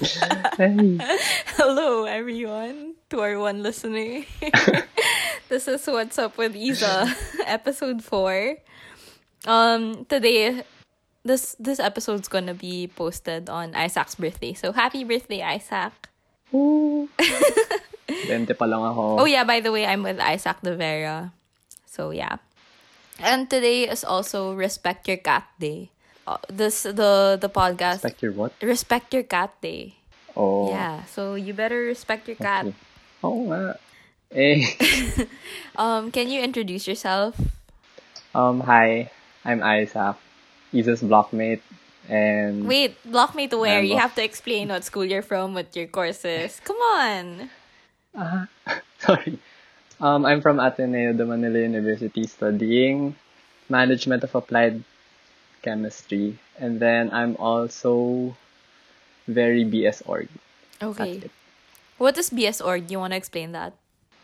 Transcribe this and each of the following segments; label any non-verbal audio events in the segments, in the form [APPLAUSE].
hey. [LAUGHS] Hello, everyone, to our one listener. [LAUGHS] this is What's Up with Isa, [LAUGHS] episode four. Um, today, this this episode's gonna be posted on Isaac's birthday. So happy birthday, Isaac! Ooh. 20 pa lang ako. Oh yeah, by the way, I'm with Isaac De Vera. So yeah. And today is also Respect Your Cat Day. Uh, this the the podcast Respect your what? Respect Your Cat Day. Oh. Yeah, so you better respect your cat. Okay. Oo nga. Eh. [LAUGHS] Um, can you introduce yourself? Um, hi. I'm Isaac. Isa's blockmate. And Wait, blockmate where? I'm You have to explain what school you're from, what your course is. Come on. Ah, [LAUGHS] sorry. Um, I'm from Ateneo de Manila University studying Management of Applied Chemistry. And then I'm also very BS org. Okay. What is BS org? You want to explain that?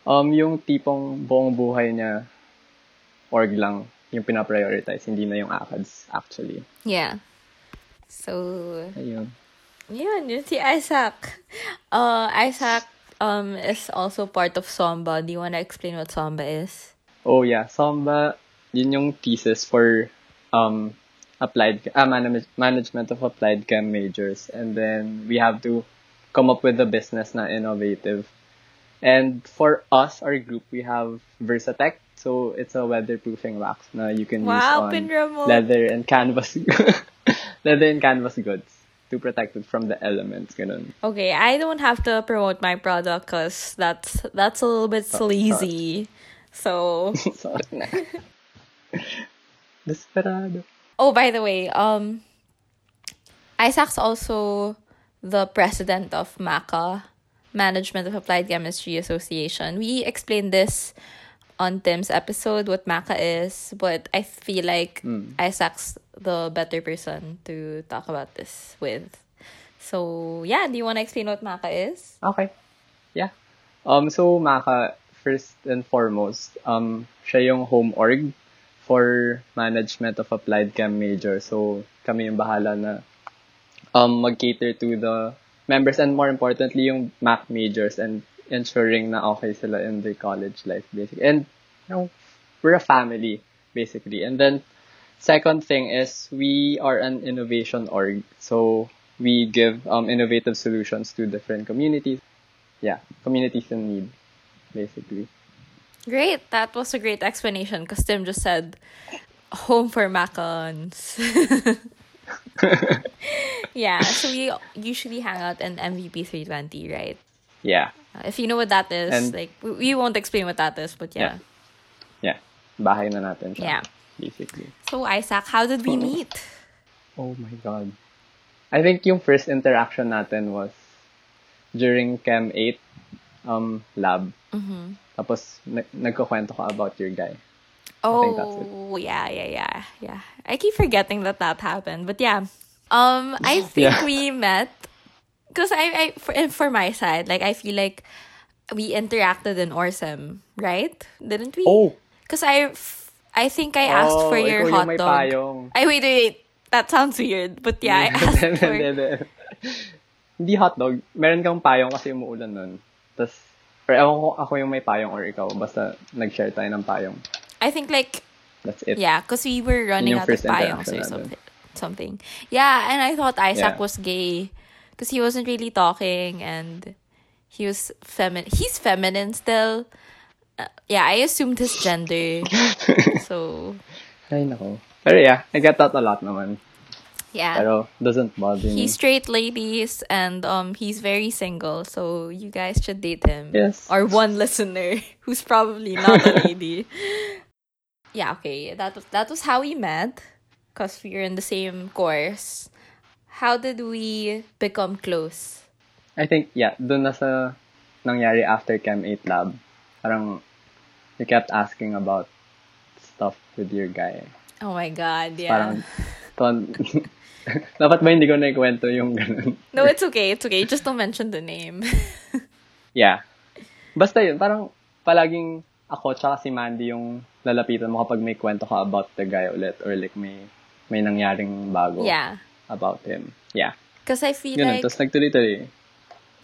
Um, yung tipong buong buhay niya org lang yung pinaprioritize, hindi na yung ACADS actually. Yeah. So, Ayun. yun, yun si Isaac. Uh, Isaac um is also part of Somba. Do you want to explain what Somba is? Oh yeah, Samba, yun yung thesis for um applied ah, manage, management of applied chem majors and then we have to come up with a business na innovative. And for us, our group, we have Versatech. So it's a weatherproofing wax na you can Wow, use on leather and canvas [LAUGHS] leather and canvas goods to protect it from the elements. Ganun. Okay, I don't have to promote my product because that's that's a little bit sleazy. So, [LAUGHS] Sorry. [LAUGHS] Desperado. Oh, by the way, um, Isaac's also the president of MACA, Management of Applied Chemistry Association. We explained this on Tim's episode what MACA is, but I feel like Isaac's the better person to talk about this with. So yeah, do you want to explain what MACA is? Okay. Yeah. Um, so, Maka, first and foremost, um, siya yung home org for management of applied chem major. So, kami yung bahala na um, mag-cater to the members and more importantly, yung MAC majors and ensuring na okay sila in their college life, basically. And, you know, we're a family, basically. And then, second thing is we are an innovation org. So, we give um, innovative solutions to different communities. Yeah, communities in need, basically. Great. That was a great explanation because Tim just said home for macons. [LAUGHS] yeah, so we usually hang out in MVP 320, right? Yeah, Uh, If you know what that is, And- like, we, we won't explain what that is, but yeah. yeah. Bahay na natin siya. Yeah. Basically. So, Isaac, how did we meet? Oh my God. I think yung first interaction natin was during Chem 8 um, lab. Mm-hmm. Tapos, nag- nagkukwento ka about your guy. think that's it. Oh, yeah, yeah, yeah, yeah. I keep forgetting that that happened, but yeah. Um, I think Yeah. we met because I, I for, for my side, like I feel like we interacted in Orsem, right? Didn't we? Oh! Because I, I think I asked Oh, for your hot dog. payong. I wait, wait, wait. That sounds weird, but yeah, I [LAUGHS] asked for. hindi. Hindi hotdog. Meron kang payong kasi umuulan nun. Tapos, or ewan ko ako yung may payong or ikaw. Basta nag-share tayo ng payong. I think like That's it. Yeah, because we were running out of payongs or something. Something. Yeah, and I thought Isaac Yeah. was gay because he wasn't really talking and he was feminine. He's feminine still. Uh, yeah, I assumed his gender. [LAUGHS] so, Ay, nako. Pero yeah, I get that a lot naman. Yeah. Pero doesn't bother me. He's straight ladies and um he's very single, so you guys should date him. Yes. Or one listener [LAUGHS] who's probably not a lady. [LAUGHS] yeah, okay. That was that was how we met because we were in the same course. How did we become close? I think, yeah, dun na sa nangyari after Chem 8 lab. Parang, you kept asking about stuff with your guy. Oh my god, yeah. Parang, ton, [LAUGHS] [LAUGHS] dapat ba hindi ko na ikwento yung ganun? no, it's okay. It's okay. Just don't mention the name. [LAUGHS] Yeah. Basta yun, parang palaging ako tsaka si Mandy yung lalapitan mo kapag may kwento ka about the guy ulit or like may may nangyaring bago yeah. about him. Yeah. Because I feel Ganun, like tapos nagtuloy-tuloy.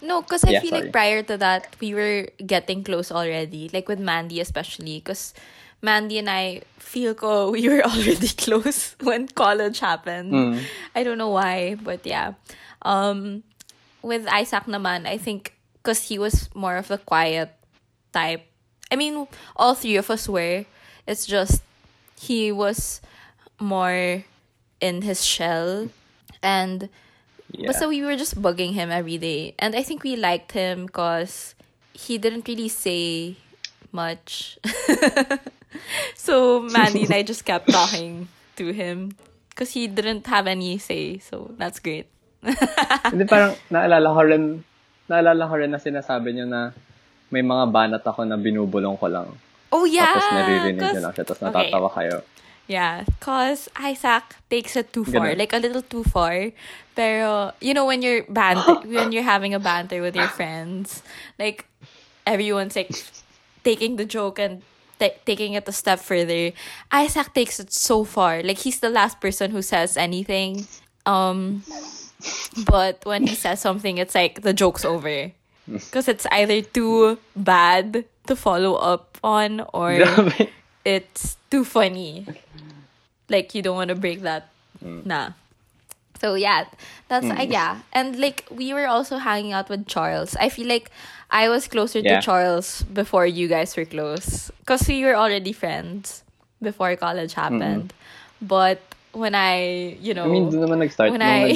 No, because I Yeah, feel sorry. like prior to that, we were getting close already. Like with Mandy especially. Because Mandy and I feel ko [LAUGHS] we were already [LAUGHS] close when college happened. Mm. I don't know why, but yeah. Um, with Isaac naman, I think because he was more of the quiet type. I mean, all three of us were. It's just he was more in his shell. And Yeah. but so we were just bugging him every day. And I think we liked him because he didn't really say much. [LAUGHS] [LAUGHS] so Mandy and I [LAUGHS] just kept talking to him because he didn't have any say. So that's great. [LAUGHS] Hindi parang naalala ko rin, naalala ko rin na sinasabi niyo na may mga banat ako na binubulong ko lang. Oh yeah. Tapos naririnig niyo lang siya, tapos okay. kayo. Yeah, cause Isaac takes it too far, Ganun. like a little too far. Pero you know when you're banter, when you're having a banter with your friends, like everyone's like taking the joke and ta- taking it a step further. Isaac takes it so far, like he's the last person who says anything. Um, but when he says something, it's like the joke's over. [LAUGHS] Because it's either too bad to follow up on or [LAUGHS] it's too funny. Like you don't want to break that. Nah. So yeah, that's uh, yeah, and like we were also hanging out with Charles. I feel like I was closer to Charles before you guys were close, cause we were already friends before college happened. But when I, you know, I mean, doon naman nag-start. when I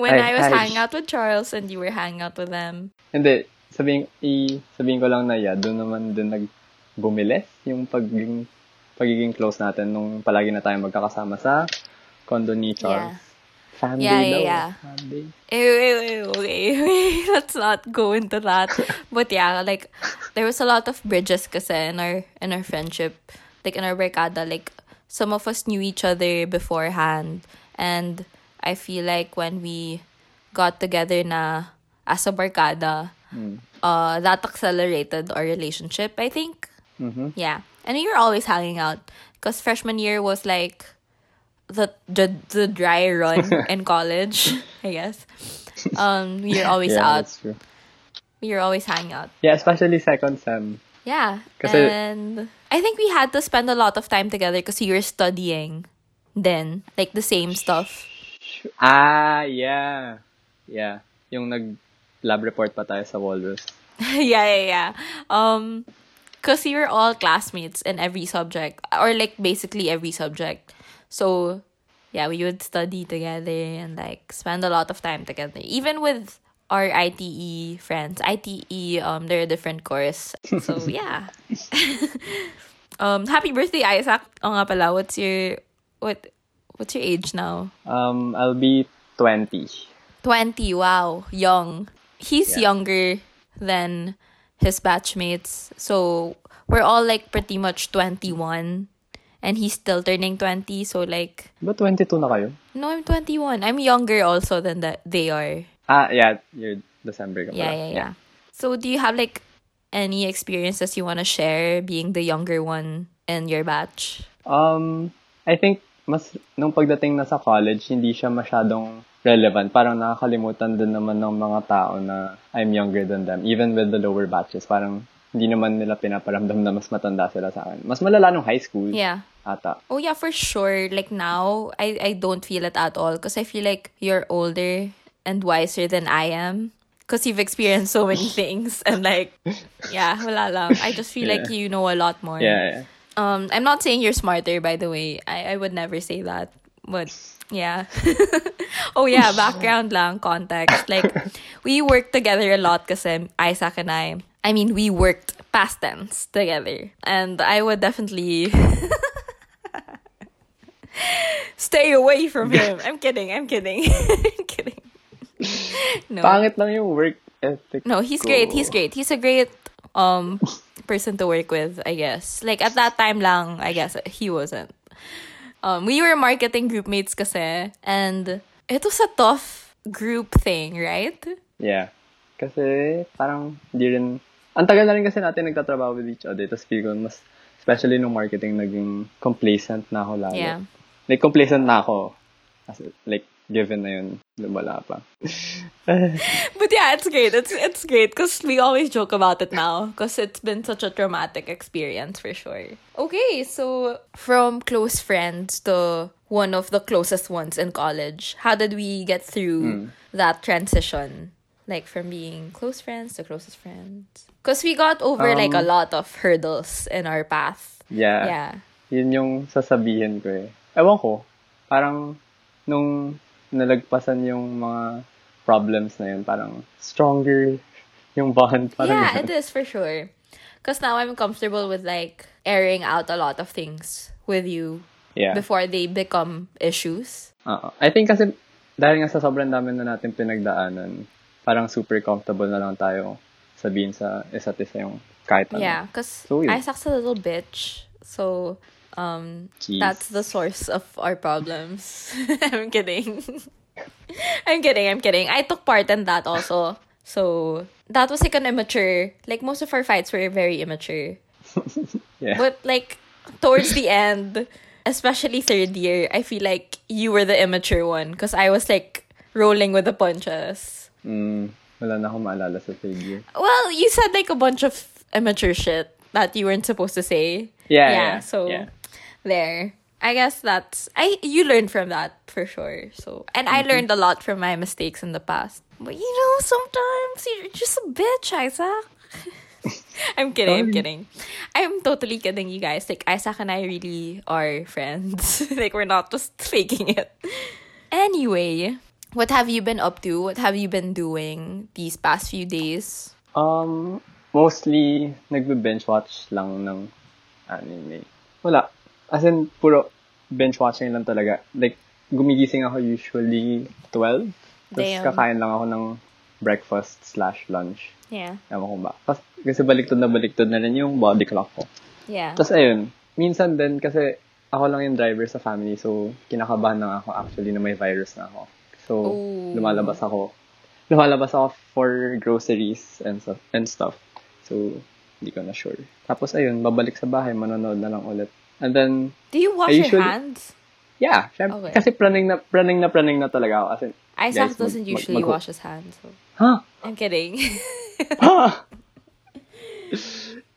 when Ay, I was hanging out with Charles and you were hanging out with them. Hindi, sabihin, i, sabihin ko lang na yeah, doon naman din nag bumilis yung pagiging pagiging close natin nung palagi na tayo magkakasama sa condo ni Charles. Yeah, yeah, yeah. Fan day. Ew, ew, ew, okay, let's not go into that. But yeah, like there was a lot of bridges kasi in our in our friendship, like in our barkada, like some of us knew each other beforehand, and I feel like when we got together na as a barkada, Mm. uh, that accelerated our relationship. I think, Mhm. yeah, and we were always hanging out because freshman year was like the the the dry run [LAUGHS] in college, I guess. Um, were always yeah, out. that's true. Were always hanging out. Yeah, especially second sem. Yeah, and I think we had to spend a lot of time together because you were studying then, like the same stuff. Ah, yeah. Yeah. Yung nag lab report pa tayo sa Walrus. [LAUGHS] yeah, yeah, yeah. Um, because we were all classmates in every subject, or like basically every subject. So, yeah, we would study together and like spend a lot of time together. Even with our ITE friends, ITE, um, they're a different course. So [LAUGHS] yeah. [LAUGHS] um, happy birthday, Isaac. O nga pala, what's your what? What's your age now? Um, I'll be 20. 20 wow young he's Yeah. younger than his batchmates so we're all like pretty much 21 and he's still turning 20 so like Ba 22 na kayo? no i'm 21 i'm younger also than that they are Ah, yeah. You're December ka yeah pala. yeah yeah so do you have like any experiences you want to share being the younger one in your batch Um, I think mas nung pagdating na sa college, hindi siya masyadong relevant. Parang nakakalimutan din naman ng mga tao na I'm younger than them. Even with the lower batches, parang hindi naman nila pinaparamdam na mas matanda sila sa akin. Mas malala nung high school yeah ata. Oh yeah, for sure. Like now, I I don't feel it at all because I feel like you're older and wiser than I am because you've experienced so many [LAUGHS] things and like yeah, wala lang. I just feel like you know a lot more. Yeah, yeah. Um, I'm not saying you're smarter, by the way. I I would never say that, but yeah. [LAUGHS] oh yeah, background [LAUGHS] lang, context. Like we worked together a lot kasi Isaac and I. I mean, we worked past tense together, and I would definitely stay away from him. I'm kidding. I'm kidding. [LAUGHS] I'm kidding. No. Pangit lang yung work ethic No, he's ko. great. He's great. He's a great um person to work with, I guess. Like at that time lang, I guess he wasn't. Um we were marketing group mates kasi and it was a tough group thing, right? Yeah. Kasi parang hindi rin... Ang tagal na rin kasi natin nagtatrabaho with each other. Tapos feel ko mas, especially nung marketing, naging complacent na ako lalo. Yeah. Like, complacent na ako. As, like, given na yun, lumala pa. [LAUGHS] But yeah, it's great. It's it's great because we always joke about it now because it's been such a traumatic experience for sure. Okay, so from close friends to one of the closest ones in college, how did we get through that transition? Like from being close friends to closest friends? Because we got over like a Um, lot of hurdles in our path. Yeah. Yeah. Yun yung sasabihin ko eh. Ewan ko, parang nung nalagpasan yung mga problems na yun, parang stronger [LAUGHS] yung bond. Parang yeah, ganun. it is for sure. Because now I'm comfortable with like airing out a lot of things with you Yeah. before they become issues. Oo. I think kasi dahil nga sa sobrang dami na natin pinagdaanan, parang super comfortable na lang tayo sabihin sa isa't isa yung kahit ano. Yeah, because So, yun. Isaac's a little bitch. So, um, Jeez. that's the source of our problems. [LAUGHS] I'm kidding. [LAUGHS] I'm kidding, I'm kidding. I took part in that also. So, that was like an immature, like most of our fights were very immature. [LAUGHS] Yeah. But like, towards the end, especially third year, I feel like you were the immature one because I was like rolling with the punches. Mm, wala na akong maalala sa third year. Well, you said like a bunch of immature shit that you weren't supposed to say. Yeah, Yeah, yeah, so yeah. There. I guess that's I you learned from that for sure. So and I learned a lot from my mistakes in the past. But you know, sometimes you're just a bitch, Isaac. [LAUGHS] I'm kidding, I'm kidding. I'm totally kidding, you guys. Like Isaac and I really are friends. [LAUGHS] like we're not just faking it. Anyway, what have you been up to? What have you been doing these past few days? Um, mostly, nagbe-binge watch lang ng anime. Wala. As in, puro bench watching lang talaga. Like, gumigising ako usually 12. Tapos Damn. kakain lang ako ng breakfast slash lunch. Yeah. Ewan ko ba. Kasi, kasi baliktad na baliktad na rin yung body clock ko. Yeah. Tapos ayun, minsan din kasi ako lang yung driver sa family so kinakabahan na ako actually na may virus na ako. So Oh. lumalabas ako. Lumalabas ako for groceries and stuff. And stuff. So hindi ko na sure. Tapos ayun, babalik sa bahay, manonood na lang ulit. And then, Do you wash I your hands? yeah, syempre, Okay. kasi praning na, praning na praning na talaga ako. As in, Isaac guys, doesn't mag- usually mag- wash his hands. So. Ha? I'm kidding. [LAUGHS] Ha?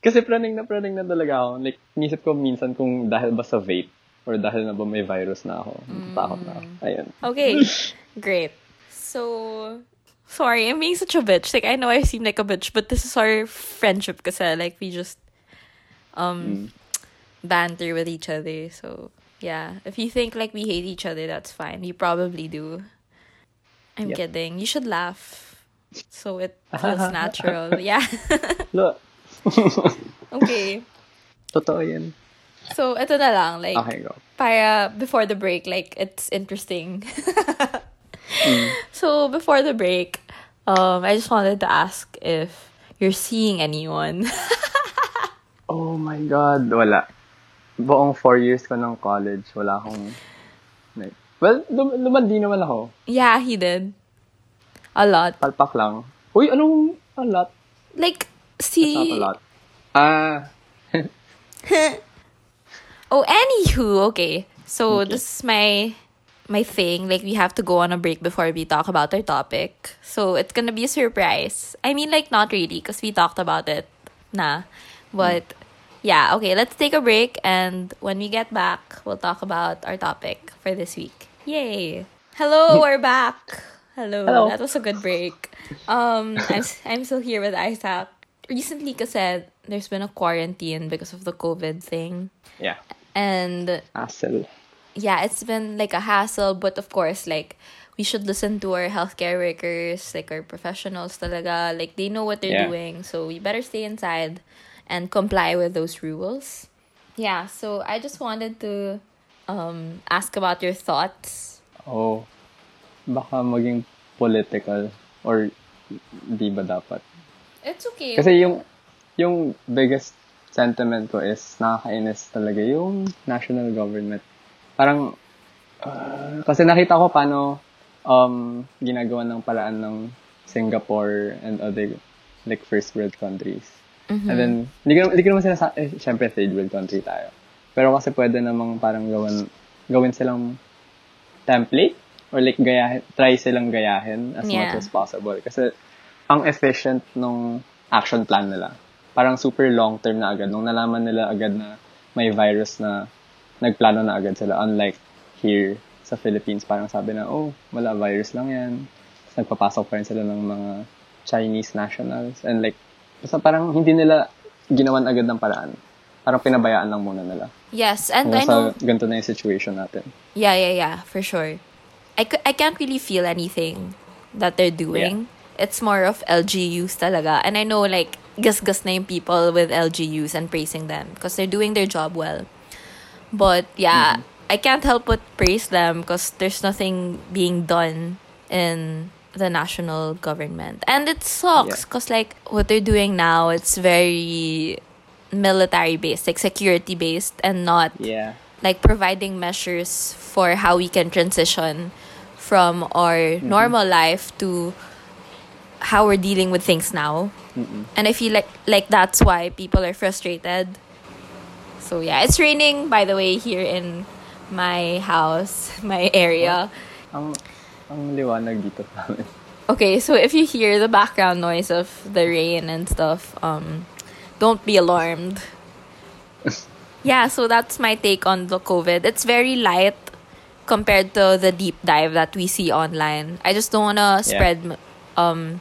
Kasi praning na praning na talaga ako. Like, inisip ko minsan kung dahil ba sa vape or dahil na ba may virus na ako. Natatakot na ako. Ayun. okay, [LAUGHS] great. So, sorry, I'm being such a bitch. Like, I know I seem like a bitch, but this is our friendship kasi, like, we just, um, banter with each other. So, yeah. If you think, like, we hate each other, that's fine. You probably do. I'm Yep. kidding. You should laugh. So it [LAUGHS] feels natural. Yeah. [LAUGHS] Look. [LAUGHS] okay. Totoo yan. So, ito na lang. Like, Okay, go. para before the break, like it's interesting. So before the break, um, I just wanted to ask if you're seeing anyone. Oh my God. Wala. Buong four years ko ng college, wala akong... Like, well, lum lumandi naman ako. yeah, he did. A lot. Palpak lang. Uy, anong a lot? Like, It's not a lot. Ah, [LAUGHS] Oh, anywho, okay. So Okay. this is my my thing. Like we have to go on a break before we talk about our topic. So it's gonna be a surprise. I mean, like not really, because we talked about it. Nah, but yeah. Okay, let's take a break, and when we get back, we'll talk about our topic for this week. Yay! Hello, [LAUGHS] we're back. Hello. Hello. That was a good break. Um, I'm [LAUGHS] I'm still here with Isaac. Recently, kasi there's been a quarantine because of the COVID thing. yeah. And Hassle. yeah, it's been like a hassle, but of course, like we should listen to our healthcare workers, like our professionals talaga. Like they know what they're Yeah. doing, so we better stay inside and comply with those rules. Yeah, so I just wanted to um ask about your thoughts. Oh, baka maging political or di ba dapat? It's okay. Kasi yung yung biggest sentiment ko is nakakainis talaga yung national government. Parang ah, kasi nakita ko paano um ginagawa ng paraan ng Singapore and other like first world countries. And then hindi ko, hindi ko naman sinasa eh, syempre third world country tayo. Pero kasi pwede namang parang gawan gawin silang template or like gayahin, try silang gayahin as Yeah. much as possible. Kasi ang efficient nung action plan nila. Parang super long term na agad. Nung nalaman nila agad na may virus na nagplano na agad sila. Unlike here sa Philippines, parang sabi na, oh, wala, virus lang yan. Tapos nagpapasok pa rin sila ng mga Chinese nationals. And like, basta parang hindi nila ginawan agad ng paraan. Parang pinabayaan lang muna nila. Yes, and I Hanggang know sa ganito na yung situation natin. Yeah, yeah, yeah, for sure. I, c- I can't really feel anything that they're doing. It's more of LGUs talaga. And I know, like, gus-gus na yung people with LGUs and praising them because they're doing their job well. But, yeah, I can't help but praise them because there's nothing being done in the national government. And it sucks Yeah. because, like, what they're doing now, it's very military-based, like security-based and not Yeah. like providing measures for how we can transition from our mm-hmm. normal life to how we're dealing with things now. And I feel like like that's why people are frustrated. So yeah, it's raining by the way here in my house, [LAUGHS] my area. Ang, ang liwanag dito sa amin. Okay, so if you hear the background noise of the rain and stuff, um, don't be alarmed. [LAUGHS] yeah, so that's my take on the COVID. It's very light compared to the deep dive that we see online. I just don't want to spread m um,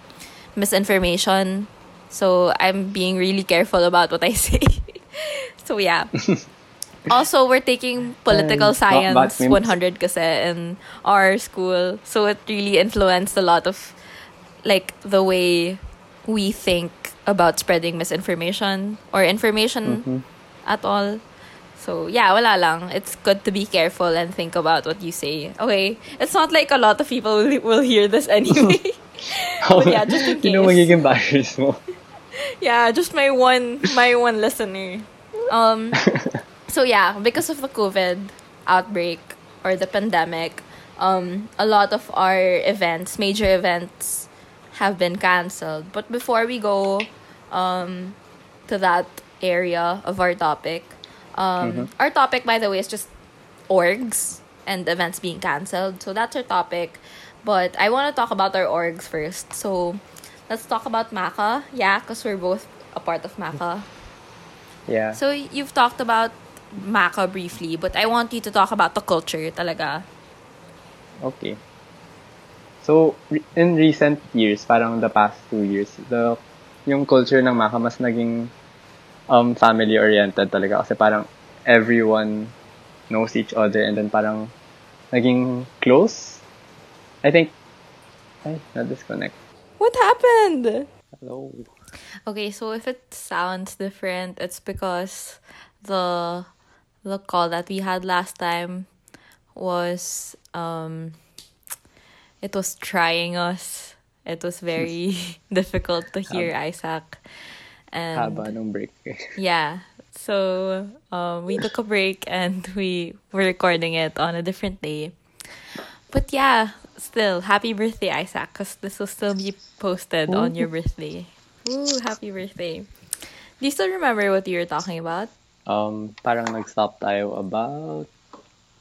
misinformation. So I'm being really careful about what I [LAUGHS] say. so yeah. [LAUGHS] also, we're taking political science memes. 100 kasi in our school. So it really influenced a lot of like the way we think about spreading misinformation or information at all. So yeah, wala lang. It's good to be careful and think about what you say. Okay, it's not like a lot of people will, will hear this anyway. [LAUGHS] [LAUGHS] but yeah, just in case. Sino magiging bashers mo? [LAUGHS] yeah, just my one my one listener. Um so yeah, because of the COVID outbreak or the pandemic, um a lot of our events, major events have been canceled. But before we go um to that area of our topic, um our topic by the way is just orgs and events being canceled. So that's our topic. But I want to talk about our orgs first. So let's talk about MACA. Yeah, because we're both a part of MACA. Yeah. So you've talked about MACA briefly, but I want you to talk about the culture talaga. Okay. So, in recent years, parang the past two years, the yung culture ng Maka mas naging um, family-oriented talaga. Kasi parang everyone knows each other and then parang naging close. I think, ay, na-disconnect. What happened? Hello. Okay, so if it sounds different, it's because the the call that we had last time was um it was trying us. It was very [LAUGHS] difficult to hear Isaac. And Haba nung break. [LAUGHS] yeah. So um, we took a break and [LAUGHS] we were recording it on a different day. But yeah, still, happy birthday, Isaac, because this will still be posted on your birthday. Ooh, happy birthday. Do you still remember what you were talking about? Um, parang nag-stop tayo about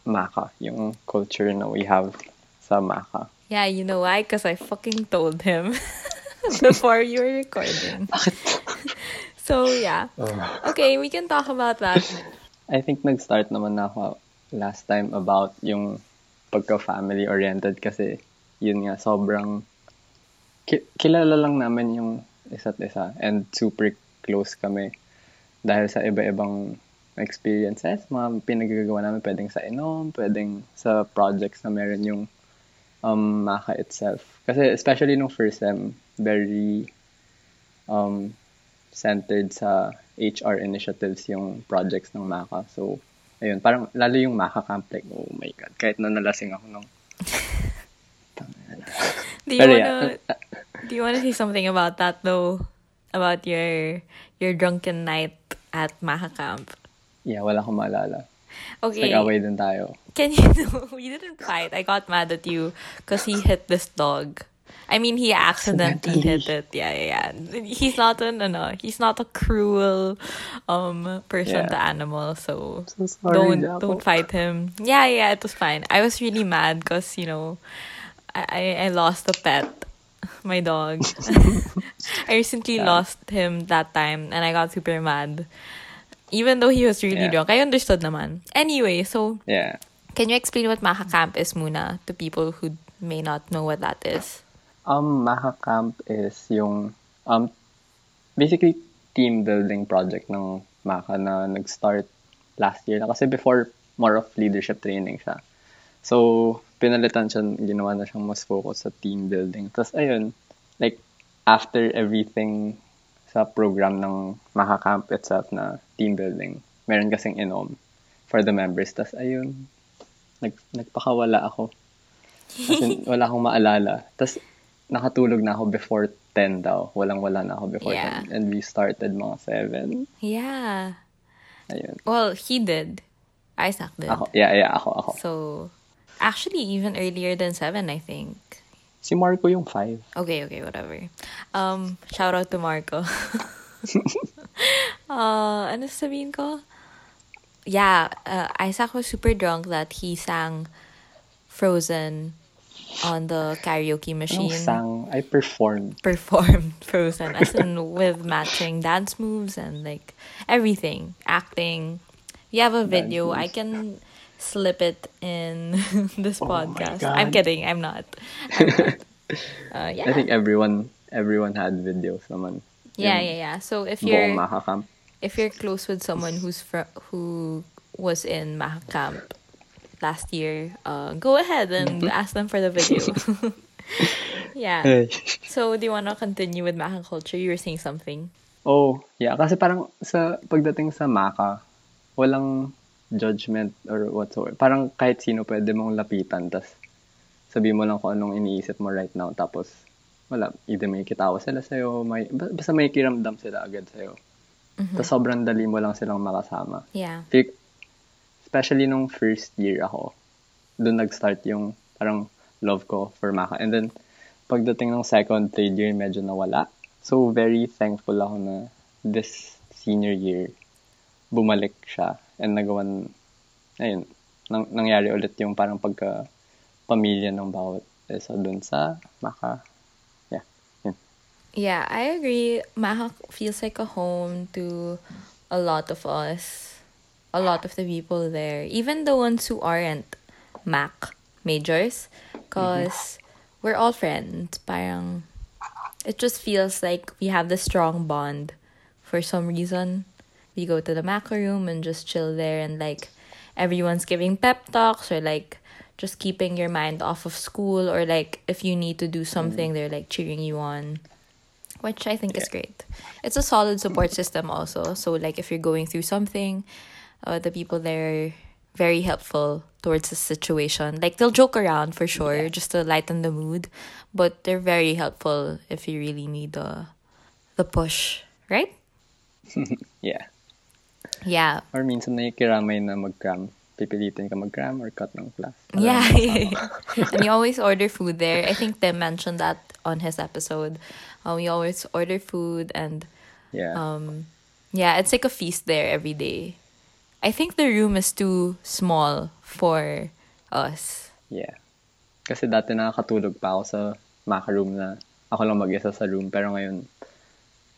Maka, yung culture na we have sa Maka. Yeah, you know why? Because I fucking told him [LAUGHS] before you were recording. [LAUGHS] so yeah. Okay, we can talk about that. I think nag-start naman na ako last time about yung pagka-family oriented kasi yun nga sobrang ki- kilala lang namin yung isa't isa and super close kami dahil sa iba-ibang experiences, mga pinagagawa namin pwedeng sa inom, pwedeng sa projects na meron yung um, Maka itself. Kasi especially nung first sem, very um, centered sa HR initiatives yung projects ng Maka. So, ayun, parang lalo yung Maka Camp, like, oh my God, kahit na nalasing ako nung [LAUGHS] Do you wanna yeah. do you wanna say something about that though? About your your drunken night at Maka Camp? Yeah, wala akong maalala. Okay. Nag-away din tayo. Can you [LAUGHS] know we didn't fight. I got mad at you because he hit this dog. I mean, he accidentally hit it. Yeah, yeah, yeah. He's not an ano, he's not a cruel um person Yeah. to animals, so So sorry, don't don't fight him. Yeah, yeah, it was fine. I was really mad because you know, I I, I lost a pet, [LAUGHS] my dog. [LAUGHS] I recently Yeah. lost him that time, and I got super mad. Even though he was really Yeah. drunk, I understood naman. Anyway, so Yeah. can you explain what Maha Camp is muna to people who may not know what that is? Um, Maha Camp is yung, um, basically, team building project ng Maha na nag-start last year na. Kasi before, more of leadership training siya. So, pinalitan siya, ginawa na siyang mas focus sa team building. Tapos, ayun, like, after everything sa program ng Maha Camp itself na team building, meron kasing inom for the members. Tapos, ayun, nag, nagpakawala ako. As in, [LAUGHS] wala akong maalala. Tapos, nakatulog na ako before 10 daw. Walang-wala na ako before Yeah. 10. And we started mga 7. Yeah. Ayun. Well, he did. Isaac did. Ako, yeah, yeah, ako, ako. So, actually, even earlier than seven, I think. Si Marco yung 5. Okay, okay, whatever. Um, shout out to Marco. [LAUGHS] uh, ano sabihin ko? Yeah, uh, Isaac was super drunk that he sang Frozen on the karaoke machine. sang? I performed. Performed [LAUGHS] Frozen, as in with matching dance moves and like everything, acting. You have a video. I can slip it in [LAUGHS] this Oh podcast. I'm kidding. I'm not. I'm not. [LAUGHS] Uh, yeah. I think everyone everyone had videos naman. yeah, yeah, yeah. So if you're if you're close with someone who's fr- who was in Maka Camp last year, uh, go ahead and Mm-hmm. ask them for the video. [LAUGHS] yeah. So do you want to continue with Maka culture? You were saying something. Oh, yeah. Kasi parang sa pagdating sa Maka, walang judgment or whatsoever. Parang kahit sino pwede mong lapitan. Tapos sabi mo lang kung anong iniisip mo right now. Tapos wala. Either may kitawa sila sa'yo, may, ba- basta may kiramdam sila agad sa'yo. Tapos sobrang dali mo lang silang makasama. Yeah. Feel- especially nung first year ako, doon nag-start yung parang love ko for Maka. And then, pagdating ng second, third year, medyo nawala. So, very thankful ako na this senior year, bumalik siya. And nagawan, ayun, nang, nangyari ulit yung parang pagka pamilya ng bawat isa doon sa Maka. Yeah, yun. Yeah, I agree. Maha feels like a home to a lot of us, a lot of the people there, even the ones who aren't Mac majors, because we're all friends. Parang, it just feels like we have this strong bond for some reason. We go to the Mac room and just chill there, and like everyone's giving pep talks or like just keeping your mind off of school, or like if you need to do something, they're like cheering you on which I think is great. It's a solid support system also. So like if you're going through something, uh, the people there are very helpful towards the situation. Like they'll joke around for sure just to lighten the mood, but they're very helpful if you really need the the push, right? [LAUGHS] Yeah. Yeah. Or minsan nakikiramay na mag-cram. Pipilitin ka mag-cram or cut ng class. Yeah, [LAUGHS] and you always order food there. I think Tim mentioned that on his episode. Um, we always order food and Yeah. Um, yeah, it's like a feast there every day. I think the room is too small for us. Yeah. Kasi dati nakakatulog pa ako sa Maca room na ako lang mag-isa sa room. Pero ngayon,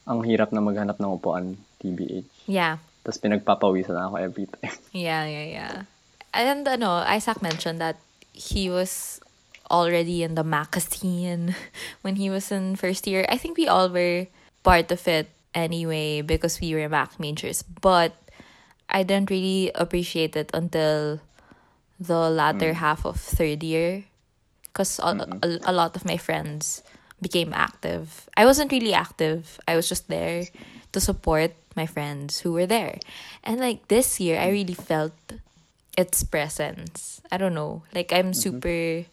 ang hirap na maghanap ng upuan, TBH. Yeah, Tapos pinagpapawisan na ako every time. yeah, yeah, yeah. And uh, ano, Isaac mentioned that he was already in the Maca scene [LAUGHS] when he was in first year. I think we all were part of it anyway because we were Mac majors. But I didn't really appreciate it until the latter half of third year because a, a, a lot of my friends became active. I wasn't really active. I was just there to support my friends who were there. And like this year, I really felt its presence. I don't know. Like I'm super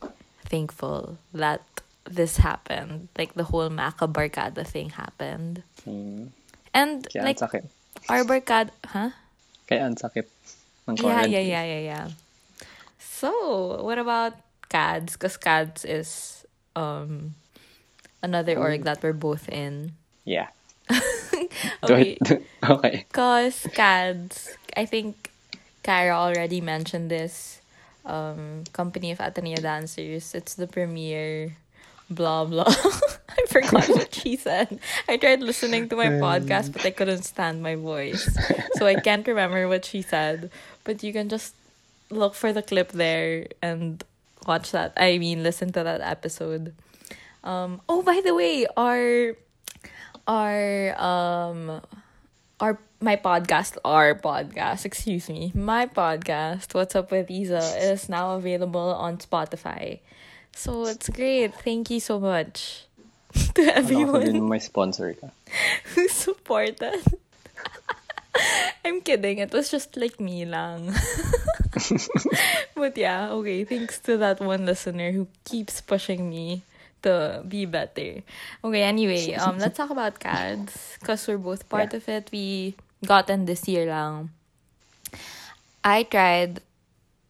thankful that this happened. Like the whole Maca Barkada thing happened. Hmm. And Kaya like sakit. our Barkada, huh? Kaya ang sakit ng Yeah, quarantine. yeah, yeah, yeah, yeah. So, what about CADS? Because CADS is um another org that we're both in. Yeah. [LAUGHS] Okay. [LAUGHS] okay. Cause CADS, I think Kara already mentioned this. Um, company of Ateneo dancers. It's the premier. Blah blah. [LAUGHS] I forgot what she [LAUGHS] said. I tried listening to my podcast, but I couldn't stand my voice, so I can't remember what she said. But you can just look for the clip there and watch that. I mean, listen to that episode. Um. Oh, by the way, our our um our my podcast our podcast excuse me my podcast what's up with isa is now available on spotify. So it's great. Thank you so much [LAUGHS] to Ano ako din everyone may sponsor [LAUGHS] who supported? [LAUGHS] I'm kidding. It was just like me lang. But yeah okay. Thanks to that one listener who keeps pushing me to be better okay anyway [LAUGHS] um let's talk about cads because we're both part Yeah. of it we got in this year lang i tried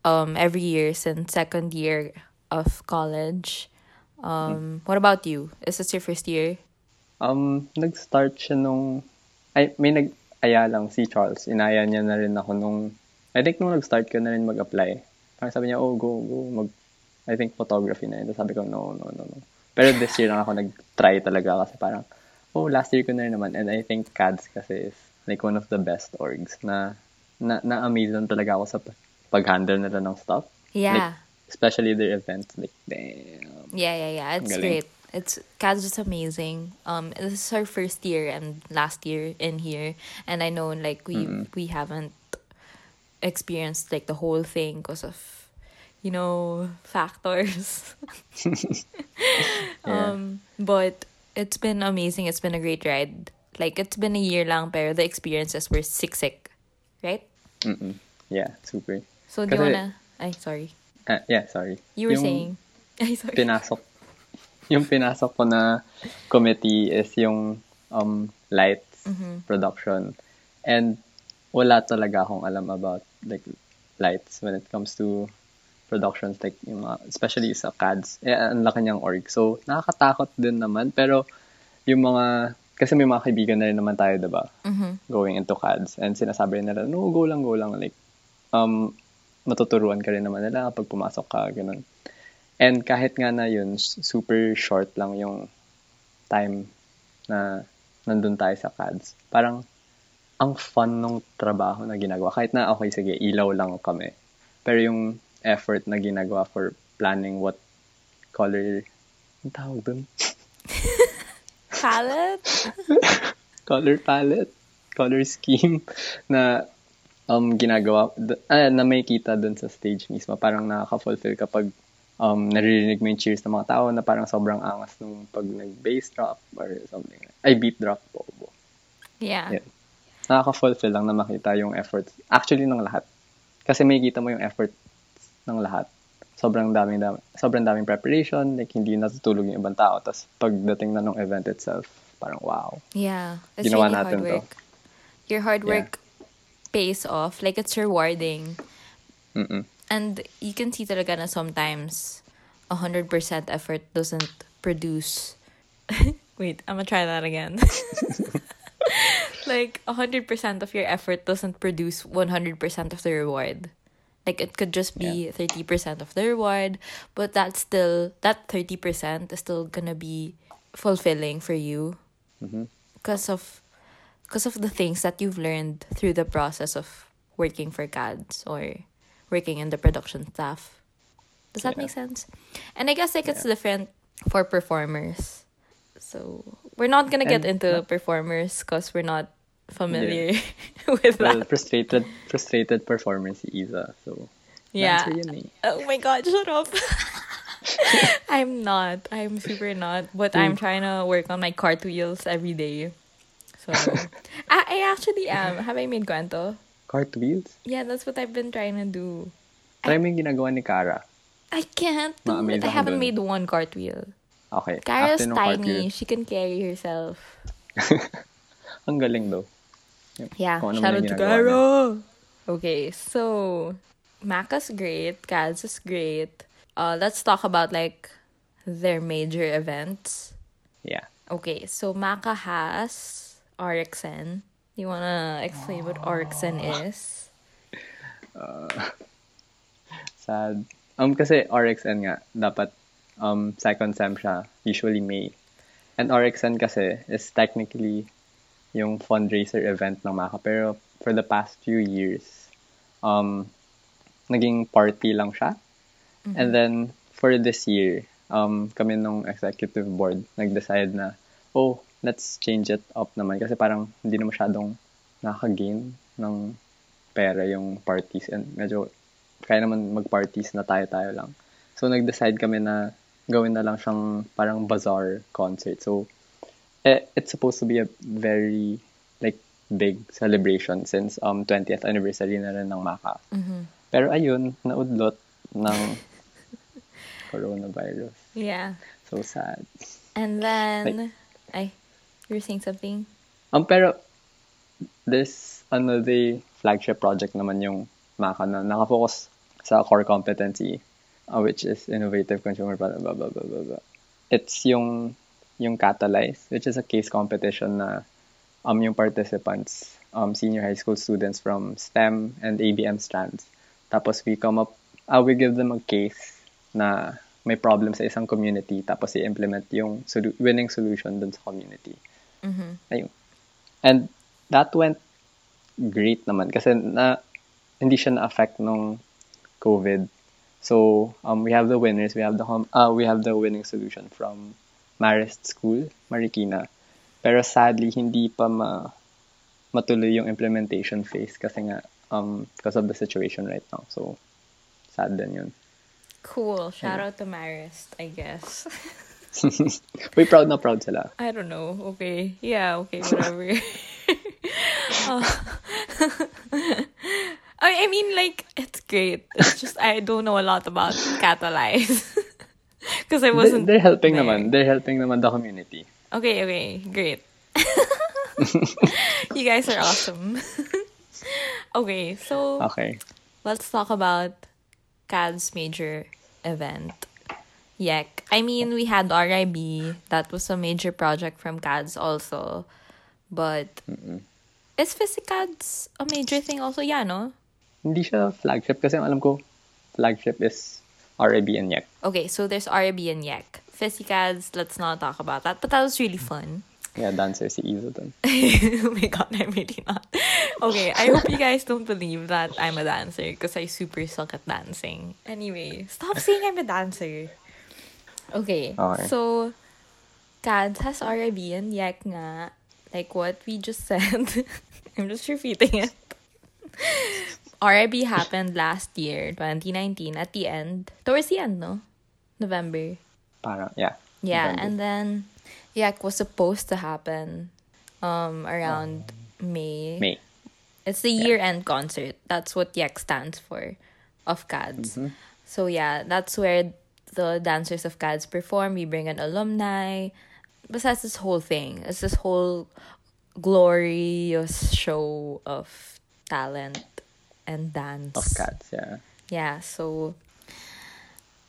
um every year since second year of college um what about you is this your first year Um, nag-start siya nung, ay, may nag-aya lang si Charles. Inaya niya na rin ako nung, I think nung nag-start ka na rin mag-apply. Parang sabi niya, oh, go, go, mag, I think photography na yun. Tapos sabi ko, no, no, no, no. Pero this year lang ako nag-try talaga kasi parang, oh, last year ko na rin naman. And I think CADS kasi is like one of the best orgs na, na, na-amaze lang talaga ako sa pag- pag-handle nila ng stuff. yeah Especially their events. Like, damn. Yeah, yeah, yeah. It's Galing. great. It's Kaz is amazing. Um, this is our first year and last year in here, and I know like we we haven't experienced like the whole thing because of you know factors. [LAUGHS] [LAUGHS] Um, but it's been amazing. It's been a great ride. Like it's been a year long, pero the experiences were sick, sick, right? Mm-mm. Yeah, super. So do you wanna? I sorry. Ah, yeah, sorry. You were Yung- saying. [LAUGHS] I sorry. pinasok yung pinasok ko na committee is yung um lights production and wala talaga akong alam about like lights when it comes to productions like yung mga, especially sa CADS eh ang laki niyang org so nakakatakot din naman pero yung mga kasi may mga kaibigan na rin naman tayo diba going into CADS and sinasabi nila no go lang go lang like um matuturuan ka rin naman nila kapag pumasok ka ganun And kahit nga na yun, super short lang yung time na nandun tayo sa CADS. Parang, ang fun nung trabaho na ginagawa. Kahit na, okay, sige, ilaw lang kami. Pero yung effort na ginagawa for planning what color, ang tawag dun? [LAUGHS] Palette. [LAUGHS] color palette, color scheme [LAUGHS] na um ginagawa ah, na may kita dun sa stage mismo. Parang nakaka-fulfill kapag um naririnig mo yung cheers ng mga tao na parang sobrang angas nung pag nag-bass drop or something. Ay, beat drop po. Yeah. Yeah. Nakaka-fulfill lang na makita yung efforts. Actually, ng lahat. Kasi may kita mo yung effort ng lahat. Sobrang daming, dami, sobrang daming preparation, like hindi natutulog yung ibang tao. Tapos pagdating na ng event itself, parang wow. Yeah, it's Ginawa really natin hard to. work. Your hard Yeah. work pays off. Like, it's rewarding. Mm-mm. And you can see talaga na sometimes 100% effort doesn't produce. [LAUGHS] Wait, I'm gonna try that again. [LAUGHS] like, 100% of your effort doesn't produce 100% of the reward. Like, it could just be 30% of the reward, but that's still, that 30% is still gonna be fulfilling for you mm-hmm. because of because of the things that you've learned through the process of working for CADs or working in the production staff. Does that Yeah. make sense? And I guess like it's different for performers. So we're not gonna get And- into performers because we're not familiar [LAUGHS] with Well, that. frustrated, frustrated performer si Isa. So, Yeah. yun eh. Oh my god, shut up. [LAUGHS] I'm not. I'm super not. But I'm trying to work on my cartwheels every day. So I, I actually am. Have I made kwento? Cartwheels? Yeah, that's what I've been trying to do. Try mo yung ginagawa ni Kara. I can't do Ma-amaze it. I haven't dun. made one cartwheel. Okay. Kara's tiny. cartwheel, She can carry herself. [LAUGHS] ang galing though. Yeah, Kung shout out to ginagawa Okay, so Maka's great. CADS is great. Uh, let's talk about like their major events. Yeah. Okay, so Maka has RXN. You wanna explain what RXN is? Uh, [LAUGHS] sad. Um, kasi RXN nga, dapat um, second sem siya, usually May. And RXN kasi is technically yung fundraiser event ng MACA. Pero for the past few years, um, naging party lang siya. And then, for this year, um, kami nung executive board, nag-decide na, oh, let's change it up naman. Kasi parang hindi na masyadong nakaka-gain ng pera yung parties. And medyo, kaya naman mag-parties na tayo-tayo lang. So, nag-decide kami na gawin na lang siyang parang bazaar concert. So, it's supposed to be a very, like, big celebration since um 20th anniversary na rin ng MACA. Pero ayun, naudlot ng [LAUGHS] coronavirus. Yeah. So sad. And then, I, you were saying something? Um, pero there's another flagship project naman yung MACA na nakafocus sa core competency uh, which is innovative consumer product blah, blah, blah, blah, blah. It's yung yung Catalyze which is a case competition na um yung participants um senior high school students from STEM and ABM strands tapos we come up uh, we give them a case na may problem sa isang community tapos i-implement yung solu- winning solution dun sa community. Ayun. And that went great naman kasi na hindi siya na-affect nung COVID. So, um, we have the winners. We have the hum- uh, we have the winning solution from Marist School, Marikina. Pero sadly, hindi pa ma matuloy yung implementation phase kasi nga um, because of the situation right now. So, sad din yun. Cool. Shout out to Marist, I guess. [LAUGHS] Uy, proud na proud sila. I don't know. Okay. Yeah, okay, whatever. [LAUGHS] [LAUGHS] I, I mean, like, it's great. It's just, I don't know a lot about Catalyze. [LAUGHS] Because I wasn't. they're helping there. naman. They're helping naman the community. Okay, okay, great. [LAUGHS] [LAUGHS] you guys are awesome. okay, so Okay. let's talk about CADS major event. YEC. I mean, we had RIB. That was a major project from CADS also. But is PhysiCADS a major thing also? Yeah, no? Hindi siya flagship kasi alam ko flagship is RAB and YEC. Okay, so there's RIB and YEC. PhysiCADS, let's not talk about that. But that was really fun. Yeah, dancer si dun. [LAUGHS] oh my god, I'm really not. Okay, I hope you guys don't believe that I'm a dancer because I super suck at dancing. Anyway, stop saying I'm a dancer. Okay, Okay. so CADS has RIB and YEC nga. Like what we just said. [LAUGHS] I'm just repeating it. RIB happened last year, 2019, at the end. Towards the end, no? November. Parang, yeah. Yeah, November. and then YEC was supposed to happen um around May. May. It's the year end concert. That's what YEC stands for of CADS. Mm-hmm. So yeah, that's where the dancers of CADS perform. We bring an alumni. Besides this whole thing. It's this whole glorious show of talent and dance. Of cats, yeah. Yeah, so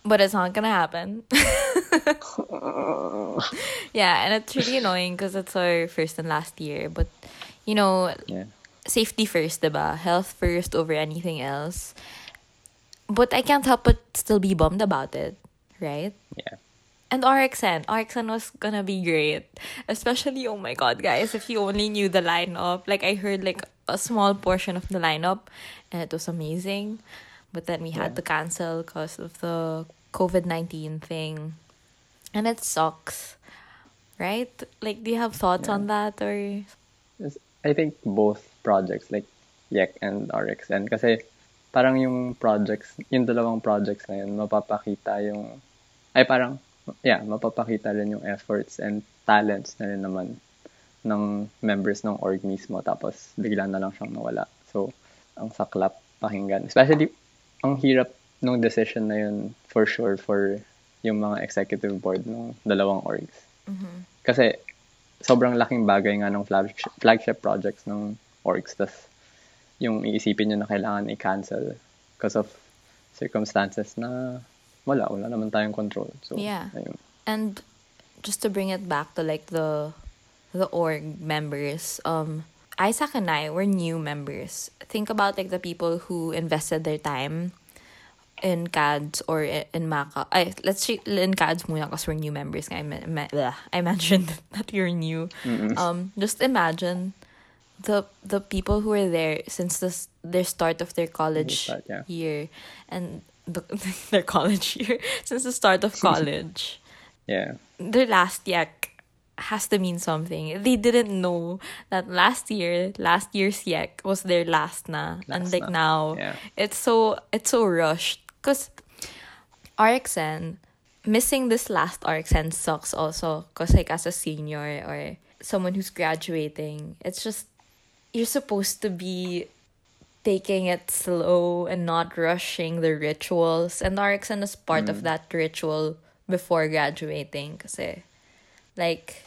but it's not gonna happen. [LAUGHS] yeah, and it's really annoying because it's our first and last year. But you know, Yeah. safety first, diba? Health first over anything else. But I can't help but still be bummed about it, right? Yeah. And RXN. RXN was gonna be great. Especially, oh my god, guys, if you only knew the lineup. Like, I heard like a small portion of the lineup and it was amazing. But then we had Yeah. to cancel because of the COVID 19 thing. And it sucks. Right? Like, do you have thoughts on that? Or. I think both projects, like YEC and RXN, kasi parang yung projects, yung dalawang projects na yun, mapapakita yung, ay parang, yeah, mapapakita rin yung efforts and talents na rin naman ng members ng org mismo, tapos bigla na lang siyang nawala. So, ang saklap pakinggan. Especially, ang hirap nung decision na yun, for sure, for yung mga executive board ng dalawang orgs. Kasi, sobrang laking bagay nga ng flagship, flagship projects ng orgs. Tas, yung iisipin nyo na kailangan i-cancel because of circumstances na wala, wala naman tayong control. So, Yeah. ayun. And just to bring it back to like the the org members, um, Isaac and I were new members. Think about like the people who invested their time in CADS or in Maka. Ay, let's say in CADS muna because we're new members. I, me- I mentioned [LAUGHS] that you're new. Um, just imagine the the people who were there since the their start of their college start, yeah. year and the, [LAUGHS] their college year [LAUGHS] since the start of college Yeah. their last yak has to mean something. They didn't know that last year, last year's yak was their last na. and like na. now, Yeah. it's so it's so rushed. Cause RXN missing this last RXN sucks also. Cause like as a senior or someone who's graduating, it's just you're supposed to be taking it slow and not rushing the rituals. And RXN is part of mm. that ritual before graduating. Kasi, like,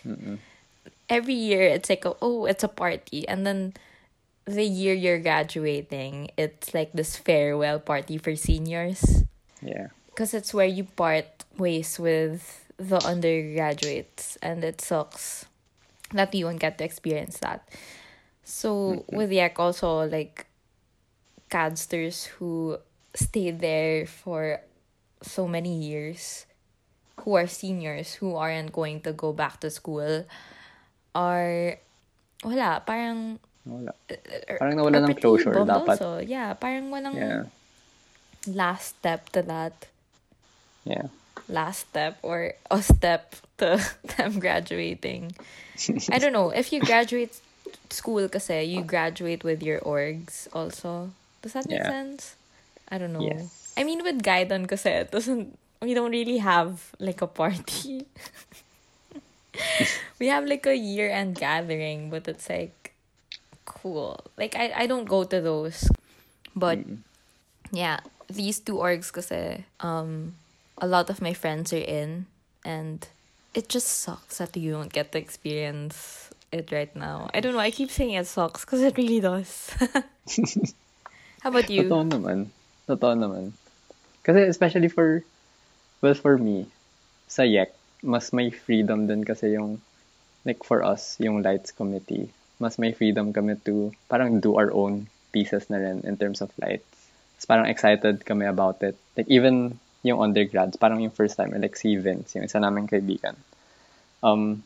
every year it's like, oh, oh, it's a party. And then the year you're graduating, it's like this farewell party for seniors. Yeah. Because it's where you part ways with the undergraduates. And it sucks that you won't get to experience that. So with Yak also like cadsters who stayed there for so many years, who are seniors, who aren't going to go back to school, are wala, parang Wala. Uh, uh, parang nawala ng closure dapat. Also. Yeah, parang walang Yeah. last step to that. Yeah. last step or a step to [LAUGHS] them graduating. I don't know. If you graduate school kasi, you graduate with your orgs also. Does that make Yeah. sense? I don't know. Yes. I mean with Gaidon kasi, it doesn't we don't really have like a party. [LAUGHS] we have like a year end gathering, but it's like cool. Like I I don't go to those. But yeah, these two orgs kasi um a lot of my friends are in and it just sucks that you don't get to experience it right now. I don't know, I keep saying it sucks because it really does. [LAUGHS] [LAUGHS] How about you? Totoo naman. Totoo naman. Kasi especially for, well, for me, sa YEC, mas may freedom din kasi yung, like for us, yung lights committee, mas may freedom kami to parang do our own pieces na rin in terms of lights. Mas parang excited kami about it. Like even yung undergrads, parang yung first time, like si Vince, yung isa naming kaibigan. Um,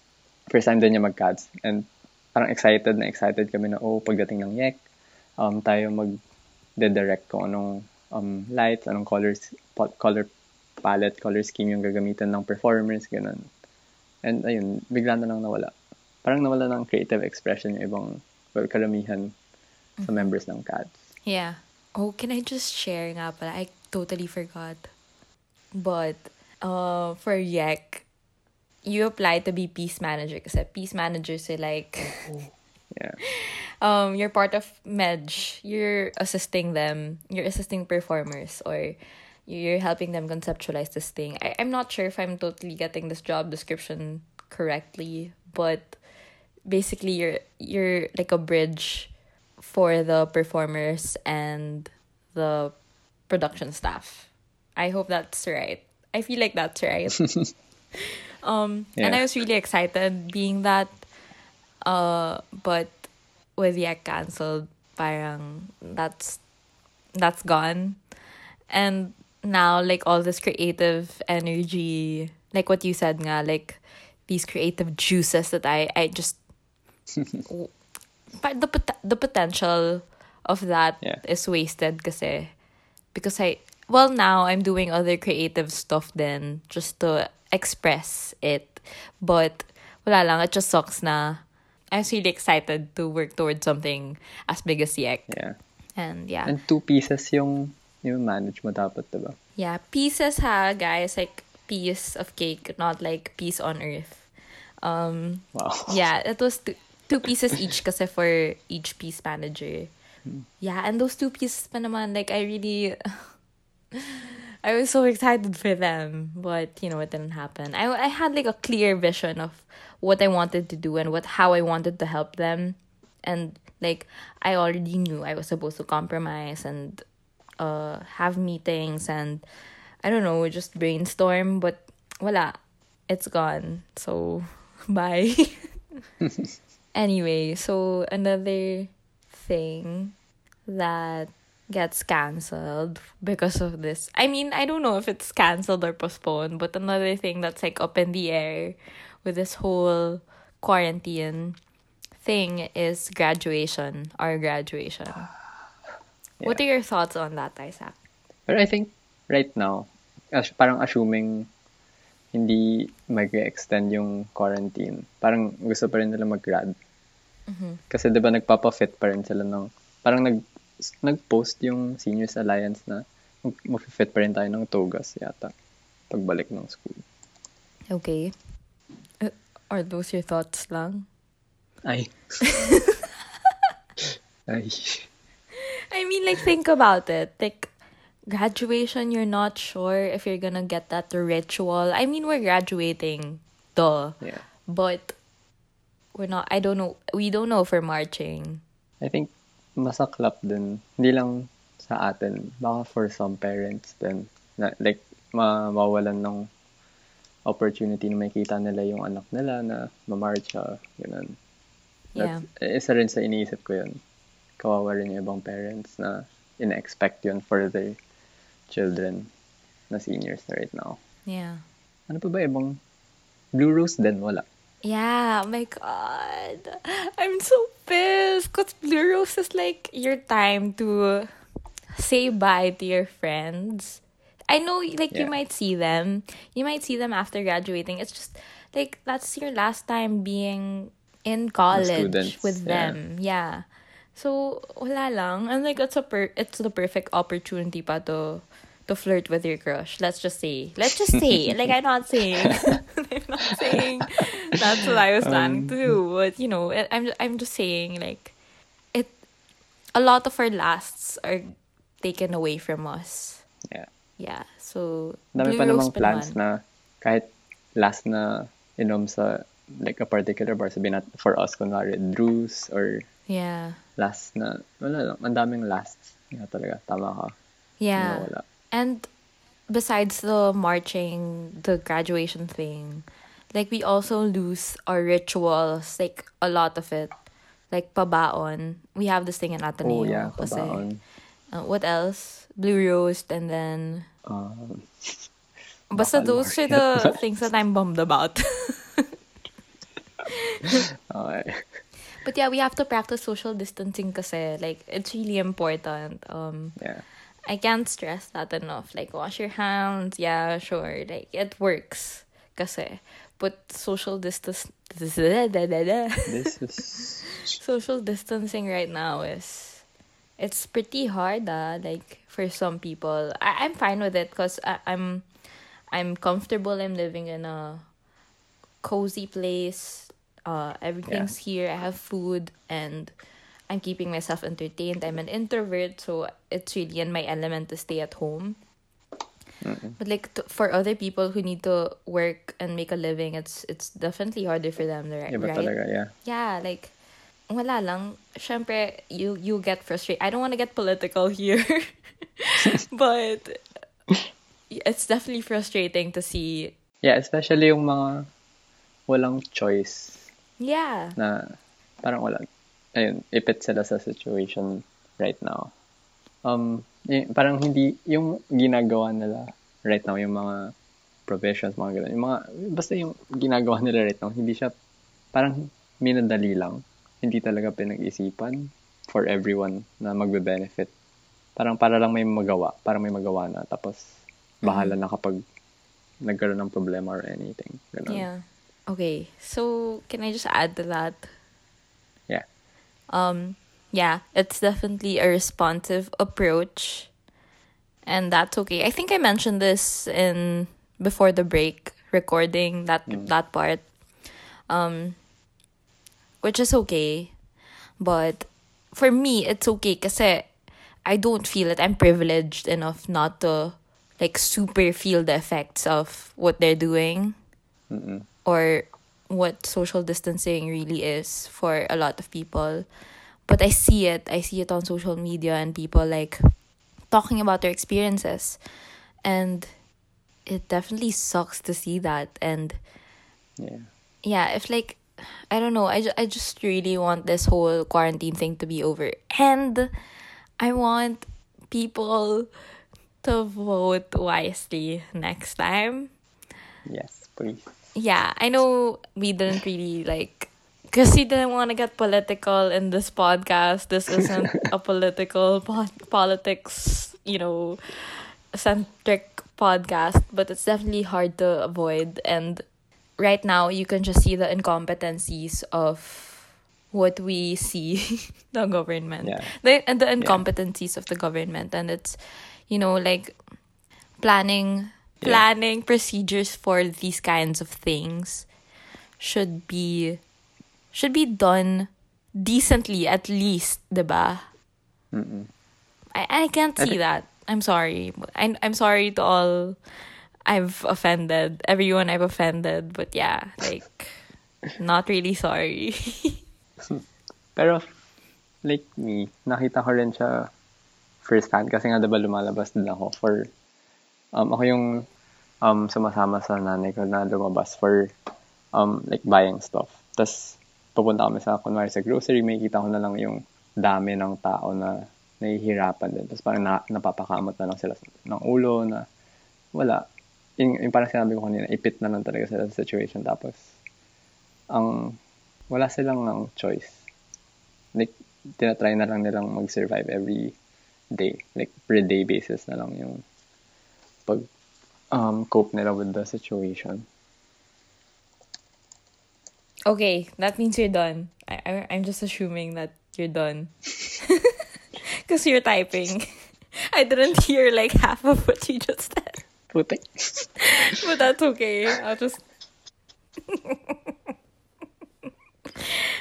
first time din niya mag-CADS. And parang excited na excited kami na, oh, pagdating ng YEC, um, tayo mag direct kung anong um, lights, anong colors, color palette, color scheme yung gagamitan ng performers, ganun. And ayun, bigla na lang nawala. Parang nawala ng creative expression yung ibang, well, karamihan sa members ng CADS. Yeah. Oh, can I just share nga pala? I totally forgot. But, uh, for YEC, you apply to be peace manager kasi peace managers are like, Yeah. [LAUGHS] um, you're part of Medj. You're assisting them. You're assisting performers or you're helping them conceptualize this thing. I, I'm not sure if I'm totally getting this job description correctly, but basically you're you're like a bridge for the performers and the production staff. I hope that's right. I feel like that's right. [LAUGHS] um and I was really excited being that uh but with Yak cancelled parang that's that's gone and now like all this creative energy like what you said nga like these creative juices that I I just [LAUGHS] but the pot- the potential of that is Yeah. wasted kasi. Because I well now I'm doing other creative stuff then just to express it. But wala lang it just sucks na. I was really excited to work towards something as big as Yek Yeah. and yeah. And two pieces yung, yung manage mo dapat, diba? yeah pieces ha guys. Like piece of cake not like peace on earth. Um Wow. yeah it was two, two pieces each kasi for each piece manager. Yeah and those two pieces pa naman like I really [LAUGHS] I was so excited for them but you know it didn't happen. I, I had like a clear vision of what I wanted to do and what how I wanted to help them. And like I already knew I was supposed to compromise and uh have meetings and I don't know just brainstorm but wala it's gone. So, [LAUGHS] bye. [LAUGHS] anyway, so another thing that gets cancelled because of this. I mean, I don't know if it's cancelled or postponed, but another thing that's like up in the air with this whole quarantine thing is graduation, our graduation. [SIGHS] What are your thoughts on that, Isaac? But I think right now, as, parang assuming hindi mag-extend yung quarantine, parang gusto pa rin nila mag-grad. Kasi 'di ba nagpapa-fit pa rin sila ng parang nag nag-post yung Seniors Alliance na mag- mag-fit pa rin tayo ng togas yata pagbalik ng school. Okay. Uh, are those your thoughts lang? Ay. [LAUGHS] Ay. I mean, like, think about it. Like, graduation, you're not sure if you're gonna get that ritual. I mean, we're graduating, duh. Yeah. But we're not, I don't know, we don't know if we're marching. I think masaklap din. Hindi lang sa atin. Baka for some parents din. Na, like, ma mawalan ng opportunity na makita nila yung anak nila na mamarcha. Ganun. That's, Isa rin sa iniisip ko yun. Kawawa rin yung ibang parents na ina-expect yun for their children na seniors na right now. Yeah. Ano pa ba ibang Blue Rose din? Wala. Yeah, oh my god. I'm so pissed because Blue Rose is like your time to say bye to your friends. I know like you might see them. You might see them after graduating. It's just like that's your last time being in college with yeah. them. Yeah. So wala lang. And like it's a per- it's the perfect opportunity pa to to flirt with your crush. Let's just say. Let's just say. [LAUGHS] like I'm not saying [LAUGHS] I'm not saying that's what I was planning um, to do. But you know, I'm I'm just saying like it a lot of our lasts are taken away from us. Yeah. Yeah. So Dami pa namang plans na kahit last na inom sa like a particular bar, sabihin natin for us, kunwari, Drews or Yeah. last na, wala lang, ang daming lasts. Nga talaga, tama ka. Yeah. Nawala. And besides the marching, the graduation thing, like we also lose our rituals, like a lot of it. Like pabaon. We have this thing in Ateneo. Oh, yeah, kasi- pabaon. Uh, what else? Blue Rose and then Um, Basta those are the things that I'm bummed about. [LAUGHS] okay. But yeah, we have to practice social distancing kasi like it's really important. Um Yeah. I can't stress that enough. Like wash your hands, yeah, sure. Like it works. Kasi but social distance This is, [LAUGHS] social distancing right now is it's pretty hard ah, like for some people I, i'm fine with it because i'm i'm comfortable i'm living in a cozy place uh everything's here i have food and i'm keeping myself entertained i'm an introvert so it's really in my element to stay at home but like to, for other people who need to work and make a living it's it's definitely harder for them right iba right talaga, yeah. yeah, like, wala lang. Syempre, you, you get frustrated. I don't want to get political here. [LAUGHS] [LAUGHS] but, it's definitely frustrating to see. Yeah, especially yung mga walang choice Yeah. na parang wala. Ayun, ipit sila sa situation right now. Um, y- parang hindi, yung ginagawa nila right now, yung mga professions, mga ganun, yung mga, basta yung ginagawa nila right now, hindi siya, parang minadali lang. Hindi talaga pinag-isipan for everyone na magbe-benefit. Parang para lang may magawa, para may magawa na, tapos bahala na kapag nagkaroon ng problema or anything. Ganun. Yeah. Okay. So, can I just add to that? Yeah. Um, yeah, it's definitely a responsive approach. And that's okay. I think I mentioned this in before the break recording that that part. Um which is okay. But for me it's okay kasi I don't feel it. I'm privileged enough not to like super feel the effects of what they're doing Mm-mm. Or what social distancing really is for a lot of people. But I see it. I see it on social media and people like talking about their experiences. And it definitely sucks to see that. And Yeah. yeah, if like I don't know, I, ju- I just really want this whole quarantine thing to be over. And I want people to vote wisely next time. Yes, please. Yeah, I know we didn't really like because we didn't want to get political in this podcast. This isn't a [LAUGHS] political po- politics, you know, centric podcast, but it's definitely hard to avoid. And right now, you can just see the incompetencies of what we see [LAUGHS] the government Yeah. the and the incompetencies of the government and it's you know like planning Yeah. planning procedures for these kinds of things should be should be done decently at least diba? Mm-mm. I, I can't I see that. I'm sorry. I, i'm sorry to all i've offended everyone i've offended but yeah like not really sorry. [LAUGHS] Pero, like me, nakita ko rin siya first hand kasi nga diba lumalabas din ako for, um, ako yung um, sumasama sa nanay ko na lumabas for um, like buying stuff. Tapos, pupunta kami sa, kunwari sa grocery, may kita ko na lang yung dami ng tao na nahihirapan din. Tapos parang na, napapakamot na lang sila ng ulo na wala. Yung, yung parang sinabi ko kanina, ipit na lang talaga sila sa situation. Tapos, ang wala silang ng choice. Like, tinatry na lang nilang mag-survive every day. Like, per day basis na lang yung pag um, cope nila with the situation. Okay, that means you're done. I, I I'm just assuming that you're done. [LAUGHS] Because you're typing. [LAUGHS] I didn't hear like half of what you just said. [LAUGHS] But that's okay. I'll just.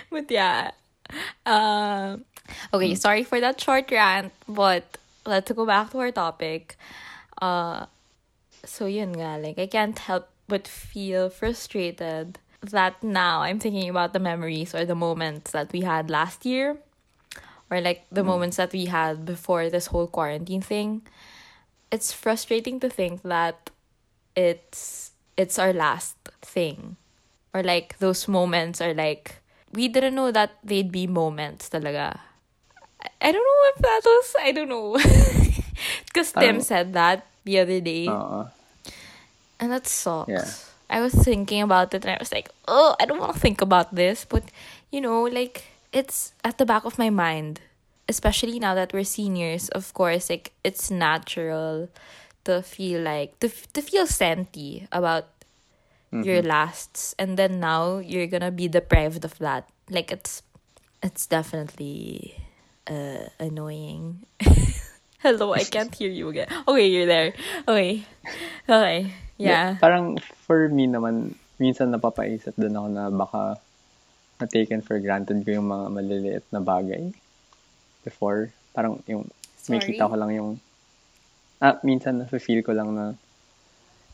but yeah. Um, okay, sorry for that short rant, but let's go back to our topic. Uh, so yun nga, like I can't help but feel frustrated that now I'm thinking about the memories or the moments that we had last year or like the moments that we had before this whole quarantine thing. It's frustrating to think that it's it's our last thing. Or like those moments are like we didn't know that they'd be moments talaga. I- I don't know if that was I don't know. [LAUGHS] Because Tim said that the other day. Oo. And that sucks. Yeah. I was thinking about it and I was like, oh, I don't want to think about this. But, you know, like, it's at the back of my mind. Especially now that we're seniors, of course, like, it's natural to feel like, to, to feel senti about your lasts. And then now you're gonna be deprived of that. Like, it's, it's definitely uh, annoying. [LAUGHS] Hello, I can't hear you again. Okay, you're there. Okay. Okay. Yeah. Parang for me naman, minsan napapaisip din ako na baka na-taken for granted ko yung mga maliliit na bagay before. Parang yung, may Sorry? kita ko lang yung, ah, minsan na-feel ko lang na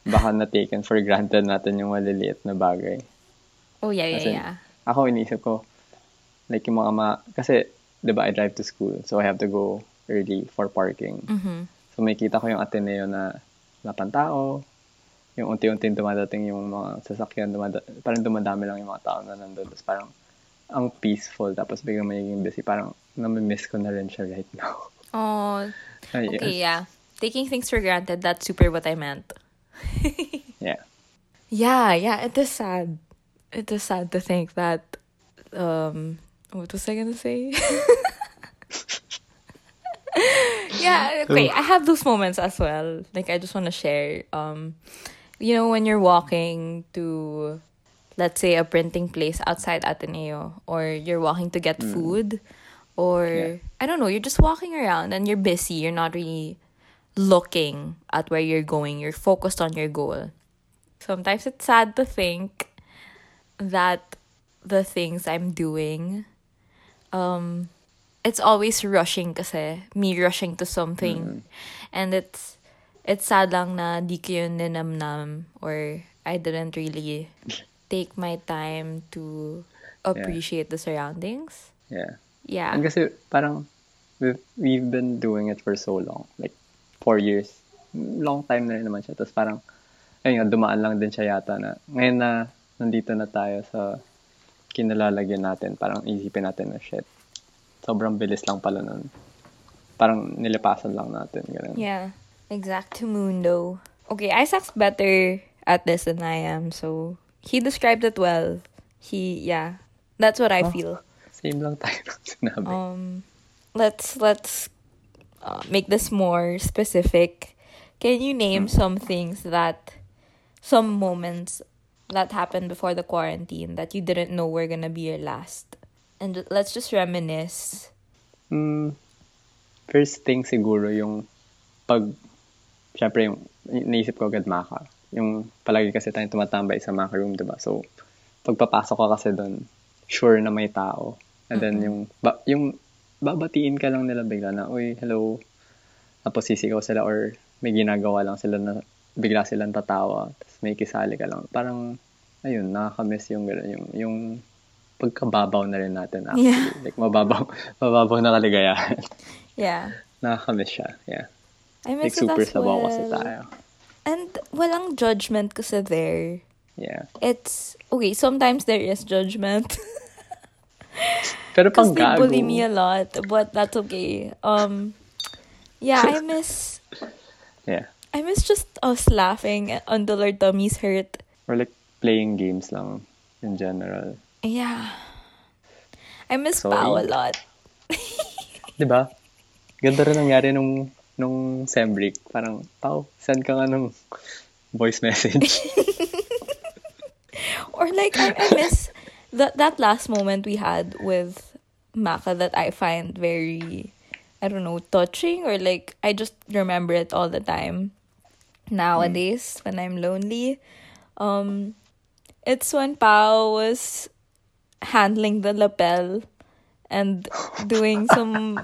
baka na-taken for granted natin yung maliliit na bagay. Oh, yeah, yeah, As in, yeah. Ako, iniisip ko, like yung mga ma... Kasi, di ba, I drive to school. So, I have to go early for parking. Mm-hmm. So, may kita ko yung Ateneo na lapan tao. Yung unti-unti dumadating yung mga sasakyan. Dumada, parang dumadami lang yung mga tao na nandun. Tapos parang, ang peaceful. Tapos biglang magiging busy. Parang, nami-miss ko na rin siya right now. Oh, [LAUGHS] Ay, okay, yeah. Taking things for granted, that's super what I meant. [LAUGHS] Yeah. Yeah, yeah, it is sad. It is sad to think that, um, what was I gonna say? [LAUGHS] [LAUGHS] yeah, okay, I have those moments as well. Like, I just want to share. Um, you know, when you're walking to, let's say, a printing place outside Ateneo, or you're walking to get food, or Yeah. I don't know, you're just walking around and you're busy. You're not really looking at where you're going. You're focused on your goal. Sometimes it's sad to think that the things I'm doing, um, it's always rushing kasi, me rushing to something. And it's, it's sad lang na di ko yun ninamnam or I didn't really take my time to appreciate the surroundings. Yeah. Yeah. And kasi parang we've, we've been doing it for so long. Like, four years. Long time na rin naman siya. Tapos parang, ayun nga, dumaan lang din siya yata na, ngayon na nandito na tayo sa kinalalagyan natin, parang isipin natin na shit. Sobrang bilis lang pala nun. Parang nilipasan lang natin. Ganun. Yeah, exact mundo. Okay, Isaac's better at this than I am, so he described it well. He, yeah, that's what I Oh. feel. Same lang tayo sinabi. Um, let's let's uh, make this more specific. Can you name some things that, some moments that happened before the quarantine that you didn't know were gonna be your last? And let's just reminisce. Mm, first thing siguro yung pag, syempre yung naisip ko agad maka. Yung palagi kasi tayong tumatambay sa maka room, diba? So, pagpapasok ka kasi doon, sure na may tao. And then yung, ba, yung babatiin ka lang nila bigla na, uy, hello. Tapos sisigaw sila or may ginagawa lang sila na bigla silang tatawa. Tapos may kisali ka lang. Parang, ayun, nakakamiss yung, gano'n, yung, yung pagkababaw na rin natin actually. Yeah. [LAUGHS] Like, mababaw, mababaw na kaligayahan. [LAUGHS] Yeah, Nakakamiss siya. Yeah. I Like, miss it super as sabaw well. kasi tayo. And walang judgment kasi there. Yeah. It's okay. Sometimes there is judgment. [LAUGHS] Pero pang Because they gago. bully me a lot, but that's okay. Um, yeah, I miss Yeah. I miss just us laughing until our tummies hurt. Or like, playing games lang in general. Yeah, I miss So, Pao a lot. [LAUGHS] Di ba? Ganda rin [LAUGHS] nangyari nung, nung sem break. Parang, Pao, send ka nga ng voice message. [LAUGHS] Or like I, I miss that that last moment we had with Maka that I find very I don't know touching or like I just remember it all the time nowadays when I'm lonely. Um, it's when Pao was handling the lapel and doing [LAUGHS] some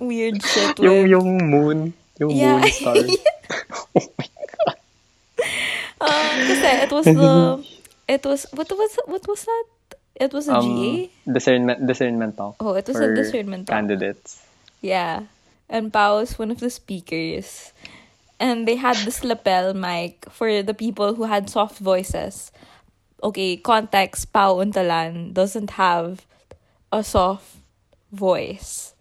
weird shit with yung, yung moon. Yung Yeah. moon star. [LAUGHS] oh my God. um kasi it was the it was what was what was that? It was a GA. discernment, discernment talk. Oh, it was a discernment talk. Candidates. Yeah. And Pao was one of the speakers. And they had this lapel mic for the people who had soft voices. Okay, context, Pao Untalan doesn't have a soft voice.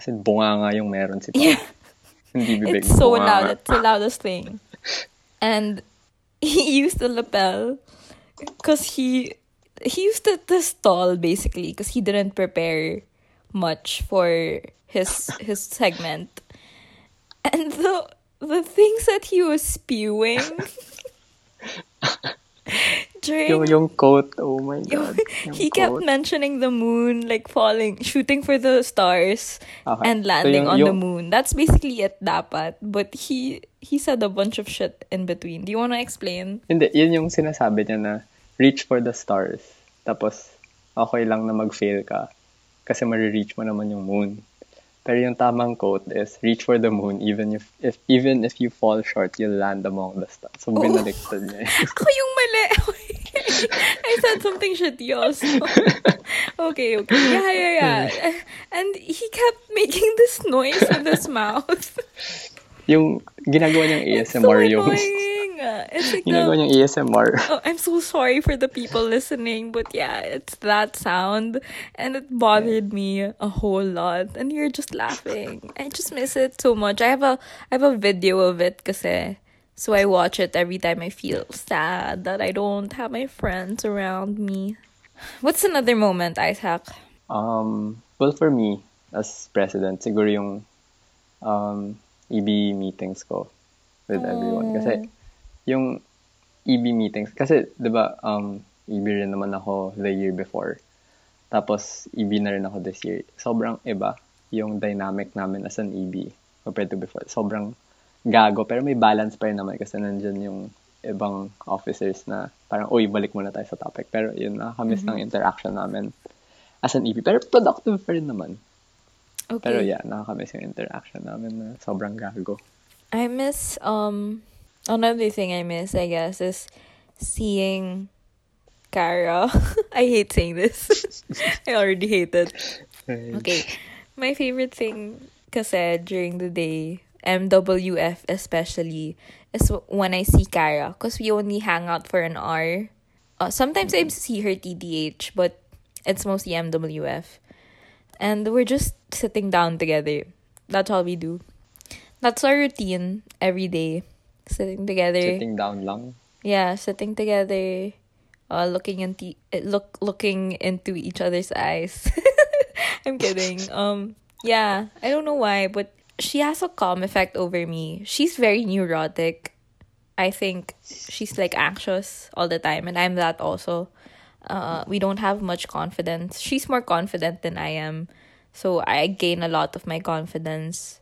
Kasi bunga nga yung meron si Pao. Yeah. [LAUGHS] Hindi. It's so loud. It's the loudest thing. And [LAUGHS] he used the lapel because he he used it to stall basically because he didn't prepare much for his [LAUGHS] his segment. And the the things that he was spewing during Yung, yung quote, oh my God. [LAUGHS] Yung he kept quote. mentioning the moon, like falling, shooting for the stars, Okay. and So landing yung- on the yung- moon. That's basically it, dapat. But he he said a bunch of shit in between. Do you want to explain? Hindi, yun yung sinasabi niya na reach for the stars. Tapos, okay lang na mag-fail ka. Kasi marireach mo naman yung moon. Pero yung tamang quote is, reach for the moon even if, if even if you fall short, you'll land among the stars. So, binaliktad niya. [LAUGHS] Ako yung mali. [LAUGHS] [LAUGHS] I said something shitty also. [LAUGHS] okay, okay. Yeah, yeah, yeah. [LAUGHS] And he kept making this noise with his mouth. yung ginagawa niyang It's so yung... It's like ginagawa the, niyang ASMR. Oh, I'm so sorry for the people listening, but yeah, it's that sound, and it bothered me a whole lot. And you're just laughing. I just miss it so much. I have a I have a video of it, kasi so I watch it every time I feel sad that I don't have my friends around me. What's another moment, Isaac? Um, well, for me, as president, siguro yung um, EB meetings ko with everyone. Kasi yung EB meetings, kasi, di ba, um, EB rin naman ako the year before. Tapos, EB na rin ako this year. Sobrang iba yung dynamic namin as an EB compared to before. Sobrang gago, pero may balance pa rin naman kasi nandyan yung ibang officers na parang, uy, balik muna tayo sa topic. Pero yun, nakakamiss ng interaction namin as an EP. Pero productive pa rin naman. Okay. Pero yeah, nakakamiss yung interaction namin na sobrang gago. I miss um another thing I miss I guess is seeing Kara. [LAUGHS] I hate saying this. [LAUGHS] I already hate it. Okay. My favorite thing kasi during the day, MWF especially, is when I see Kara. Because we only hang out for an hour Uh, sometimes I see her TDH, but it's mostly MWF. And we're just sitting down together. That's all we do. That's our routine every day. Sitting together. Sitting down lang. Yeah, sitting together, uh, looking into look looking into each other's eyes. [LAUGHS] I'm kidding. Um, yeah, I don't know why, but she has a calm effect over me. She's very neurotic. I think she's like anxious all the time, and I'm that also. Uh, we don't have much confidence. She's more confident than I am, so I gain a lot of my confidence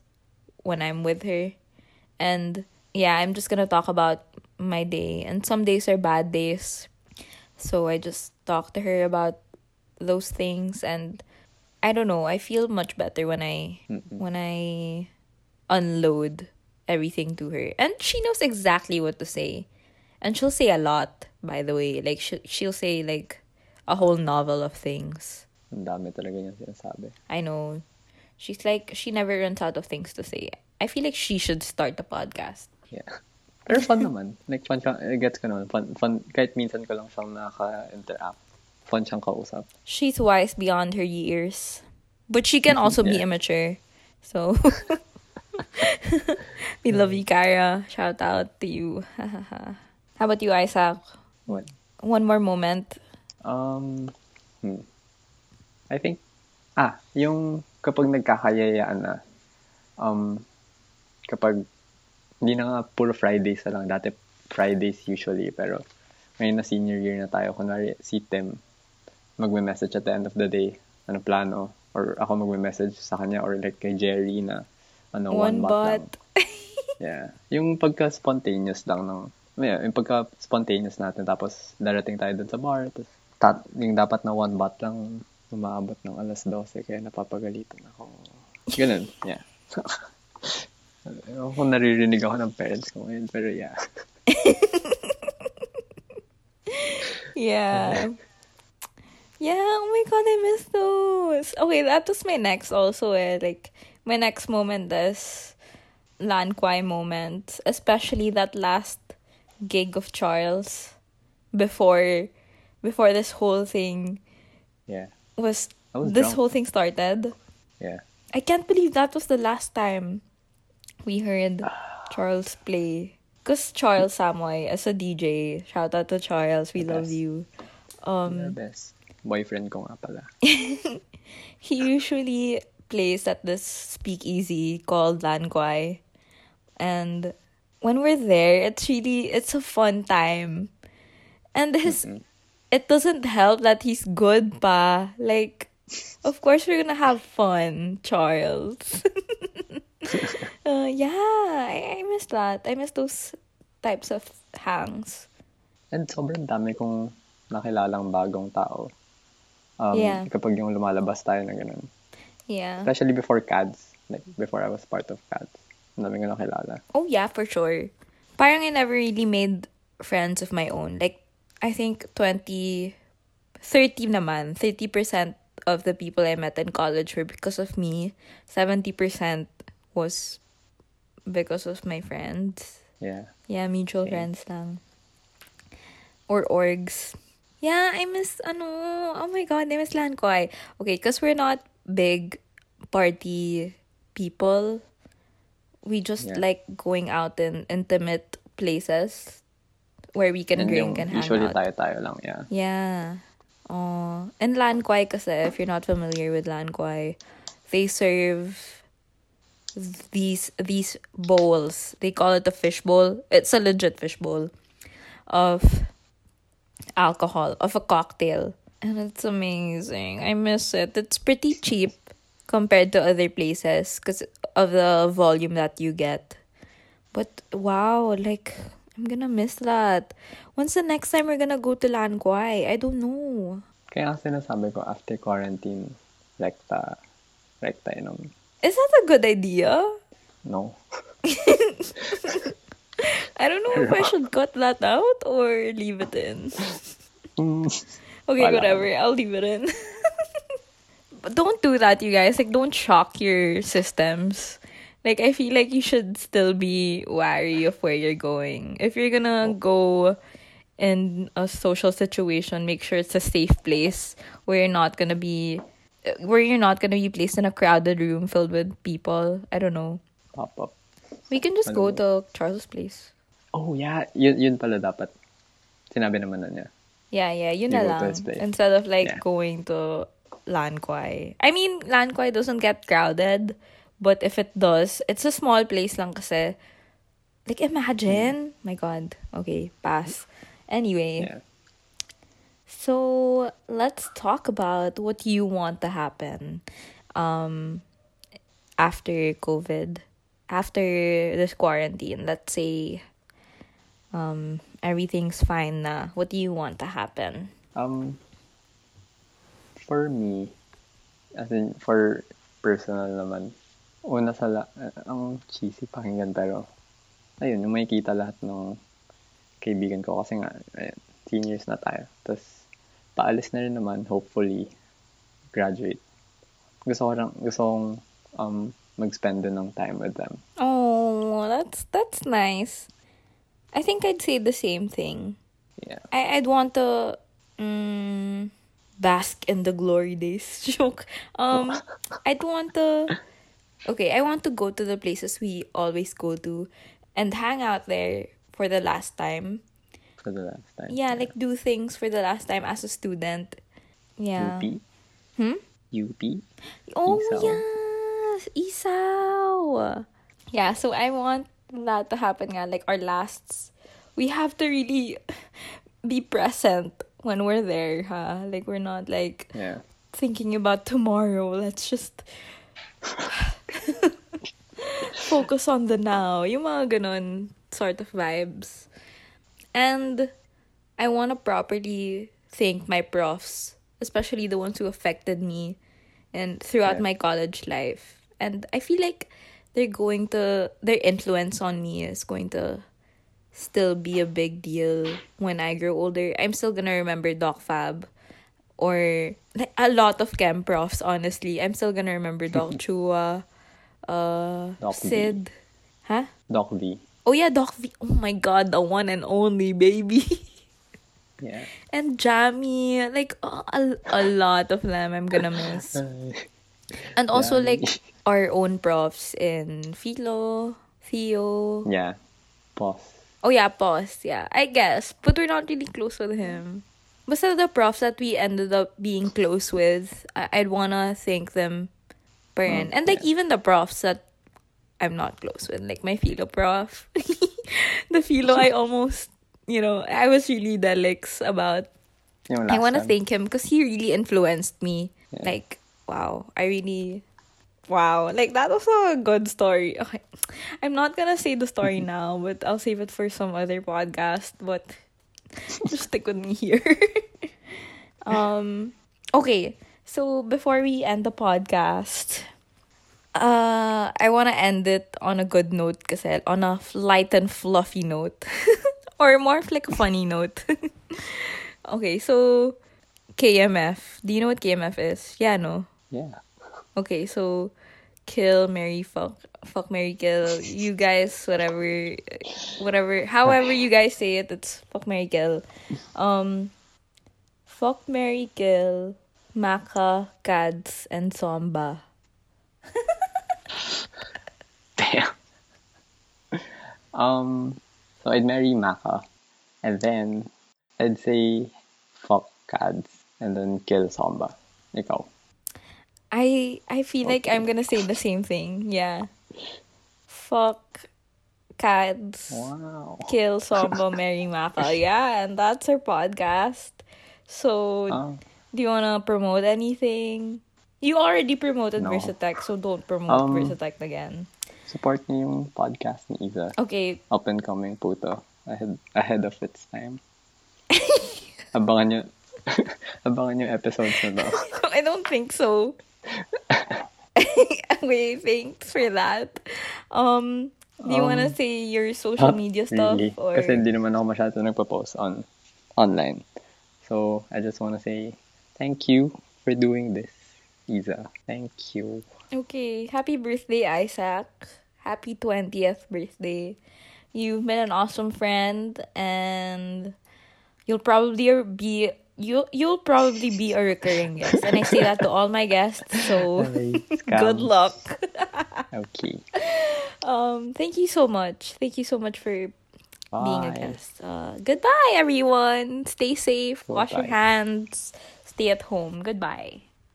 when I'm with her, and yeah, I'm just gonna talk about my day. And some days are bad days, so I just talk to her about those things, and I don't know. I feel much better when I Mm-mm. when I unload everything to her. And she knows exactly what to say. And she'll say a lot, by the way. Like she, she'll say like a whole novel of things. Ang dami talaga niya sinasabi. I know. She's like she never runs out of things to say. I feel like she should start a podcast. Yeah. Pero fun naman. Like, fun siya, gets ko naman. Fun, fun, kahit minsan ko lang siyang nakaka-interact. Fun siyang kausap. She's wise beyond her years. But she can also be Yeah. immature. So [LAUGHS] we love you, Kara. Shout out to you. [LAUGHS] How about you, Isaac? What? One more moment. Um, hmm. I think, ah, yung kapag nagkakayayaan na, um, kapag, hindi na nga puro Fridays na lang. Dati Fridays usually, pero ngayon na senior year na tayo, kunwari si Tim, magme-message at the end of the day, ano plano, or ako magme-message sa kanya, or like kay Jerry na, ano, one, One bot. [LAUGHS] Yeah. Yung pagka-spontaneous lang ng, yeah, yung pagka-spontaneous natin, tapos darating tayo dun sa bar, tapos tat, yung dapat na one bot lang, umaabot ng alas 12, kaya napapagalitan ako. Ganun, yeah. [LAUGHS] Ewan kung naririnig ako ng parents ko ngayon, pero yeah. [LAUGHS] Yeah. Yeah, oh my god, I miss those. Okay, that was my next also eh. Like my next moment is Lan Kwai moment. Especially that last gig of Charles before before this whole thing Yeah. was was this drunk. whole thing started. Yeah. I can't believe that was the last time we heard [SIGHS] Charles play. Because Charles Samoy, as a DJ, shout out to Charles, we The love best. you. the Um, best. Boyfriend ko nga pala. [LAUGHS] he usually plays at this speakeasy called Lan Kwai. And when we're there, it's really, it's a fun time. And his, Mm-mm. it doesn't help that he's good pa. Like, of course we're gonna have fun, Charles. [LAUGHS] uh, yeah, I, I miss that. I miss those types of hangs. And sobrang dami kong nakilalang bagong tao. Um, Yeah. Kapag yung lumalabas tayo na ganun. Yeah. Especially before CADS. Like, before I was part of CADS. Ang dami ko nakilala. Oh yeah, for sure. Parang I never really made friends of my own. Like I think 20 30 naman. 30% of the people I met in college were because of me. 70% was because of my friends. Yeah. Yeah, mutual Okay. friends lang. Or orgs. Yeah, I miss, ano, oh my god, I miss Lan Kwai. Okay, because we're not big party people. We just Yeah. like going out in intimate places where we can And drink and hang usually out. tayo-tayo lang, yeah. Yeah. Oh, and Lan Kwai kasi, if you're not familiar with Lan Kwai, they serve these these bowls. They call it a fish bowl. It's a legit fish bowl of alcohol, of a cocktail. And it's amazing. I miss it. It's pretty cheap compared to other places because of the volume that you get. But wow, like I'm gonna miss that. When's the next time we're gonna go to Lan Kwai? I don't know. Kaya sinasabi ko, after quarantine, rekta, rekta inom. Is that a good idea? No. [LAUGHS] [LAUGHS] [LAUGHS] I don't know if I should cut that out or leave it in. [LAUGHS] Okay, whatever. I'll leave it in. [LAUGHS] but don't do that, you guys. Like, don't shock your systems. Like, I feel like you should still be wary of where you're going. If you're gonna go in a social situation, make sure it's a safe place where you're not gonna be where you're not gonna be placed in a crowded room filled with people. I don't know. Pop up. We can just go to Charles' place. Oh, yeah. Yun, yun pala dapat. Sinabi naman na niya. Yeah, yeah, yun You na lang. Instead of like Yeah. going to Lan Kwai. I mean, Lan Kwai doesn't get crowded, but if it does, it's a small place lang kasi. Like, imagine. My God. Okay, pass. Anyway, Yeah. so let's talk about what you want to happen um, after COVID, after this quarantine. Let's say um, everything's fine na. What do you want to happen? Um, for me, as in, for personal naman, una sa la, uh, ang cheesy pakinggan pero, ayun, yung makikita lahat ng kaibigan ko kasi nga, ayun, seniors na tayo. Tapos, paalis na rin naman, hopefully, graduate. Gusto ko lang, gusto kong um, mag-spend ng time with them. Oh, that's that's nice. I think I'd say the same thing. Yeah. I I'd want to mm, bask in the glory days. [LAUGHS] Joke. Um, [LAUGHS] I'd want to. Okay, I want to go to the places we always go to, and hang out there for the last time. For the last time. Yeah, like do things for the last time as a student. Yeah. UP? Hmm. UP? Oh yes, Isaw. Yeah, so I want that to happen nga. Like our lasts, we have to really [LAUGHS] be present when we're there, huh? Like we're not like Yeah. thinking about tomorrow. Let's just [LAUGHS] focus on the now. Yung mga ganun sort of vibes. And I want to properly thank my profs, especially the ones who affected me and throughout Yeah. my college life. And I feel like they're going to their influence on me is going to still be a big deal when I grow older. I'm still gonna remember Doc Fab or like a lot of chem profs, honestly. I'm still gonna remember [LAUGHS] Doc Chua, uh Doc V. Sid. Huh? Doc V. Oh yeah, Doc V. Oh my god, the one and only baby. [LAUGHS] Yeah. and Jamie, like uh, a, a lot of them I'm gonna miss. [LAUGHS] And also Jamie. like [LAUGHS] our own profs in Philo, Theo. Yeah. Pause. Oh yeah, Pos, yeah. I guess. But we're not really close with him. Basta the profs that we ended up being close with, I- I'd wanna thank them pa rin. Mm, And like yeah. even the profs that I'm not close with, like my philo prof. [LAUGHS] the philo I almost, you know, I was really delix about. I wanna time. thank him because he really influenced me. Yeah. Like, wow, I really, wow, like that was a good story. Okay, I'm not gonna say the story [LAUGHS] now, but I'll save it for some other podcast. But [LAUGHS] just stick with me here. [LAUGHS] um, okay, so before we end the podcast, uh, I wanna end it on a good note, kasi on a light and fluffy note, or more of like a funny note. okay, so KMF. Do you know what KMF is? Yeah, no. Yeah. Okay, so kill, Mary, fuck, fuck, Mary, kill. You guys, whatever, whatever, however you guys say it, it's fuck, Mary, kill. Um, fuck, Mary, kill, Maka, CADS, and Somba. [LAUGHS] Damn. um, so I'd marry Maka, and then I'd say fuck CADS, and then kill Samba. Ikaw. I I feel like I'm gonna say the same thing. Yeah. Fuck, CADS. Wow. Kill [LAUGHS] Somba, Mary, Maka. Yeah, and that's our podcast. So Um, Do you wanna promote anything? You already promoted No. Versatech, so don't promote Um, Versatech again. support niyo yung podcast ni Iza. Okay, Up and coming po to. Ahead, ahead of its time. [LAUGHS] abangan nyo, [LAUGHS] abangan nyo episodes na to. I don't think so. [LAUGHS] okay, thanks for that. Um, do you wanna Um, say your social media stuff really. or Kasi hindi naman ako masyado nagpo-post on online. So, I just want to say thank you for doing this, Iza. Thank you. Okay, happy birthday, Isaac. Happy 20th birthday. You've been an awesome friend and you'll probably be you you'll probably be a recurring guest, and I say that to all my guests. So [LAUGHS] good luck. Okay. Um, thank you so much. Thank you so much for being a guest. Uh, goodbye, everyone. Stay safe. Wash your hands. Stay at home. Goodbye.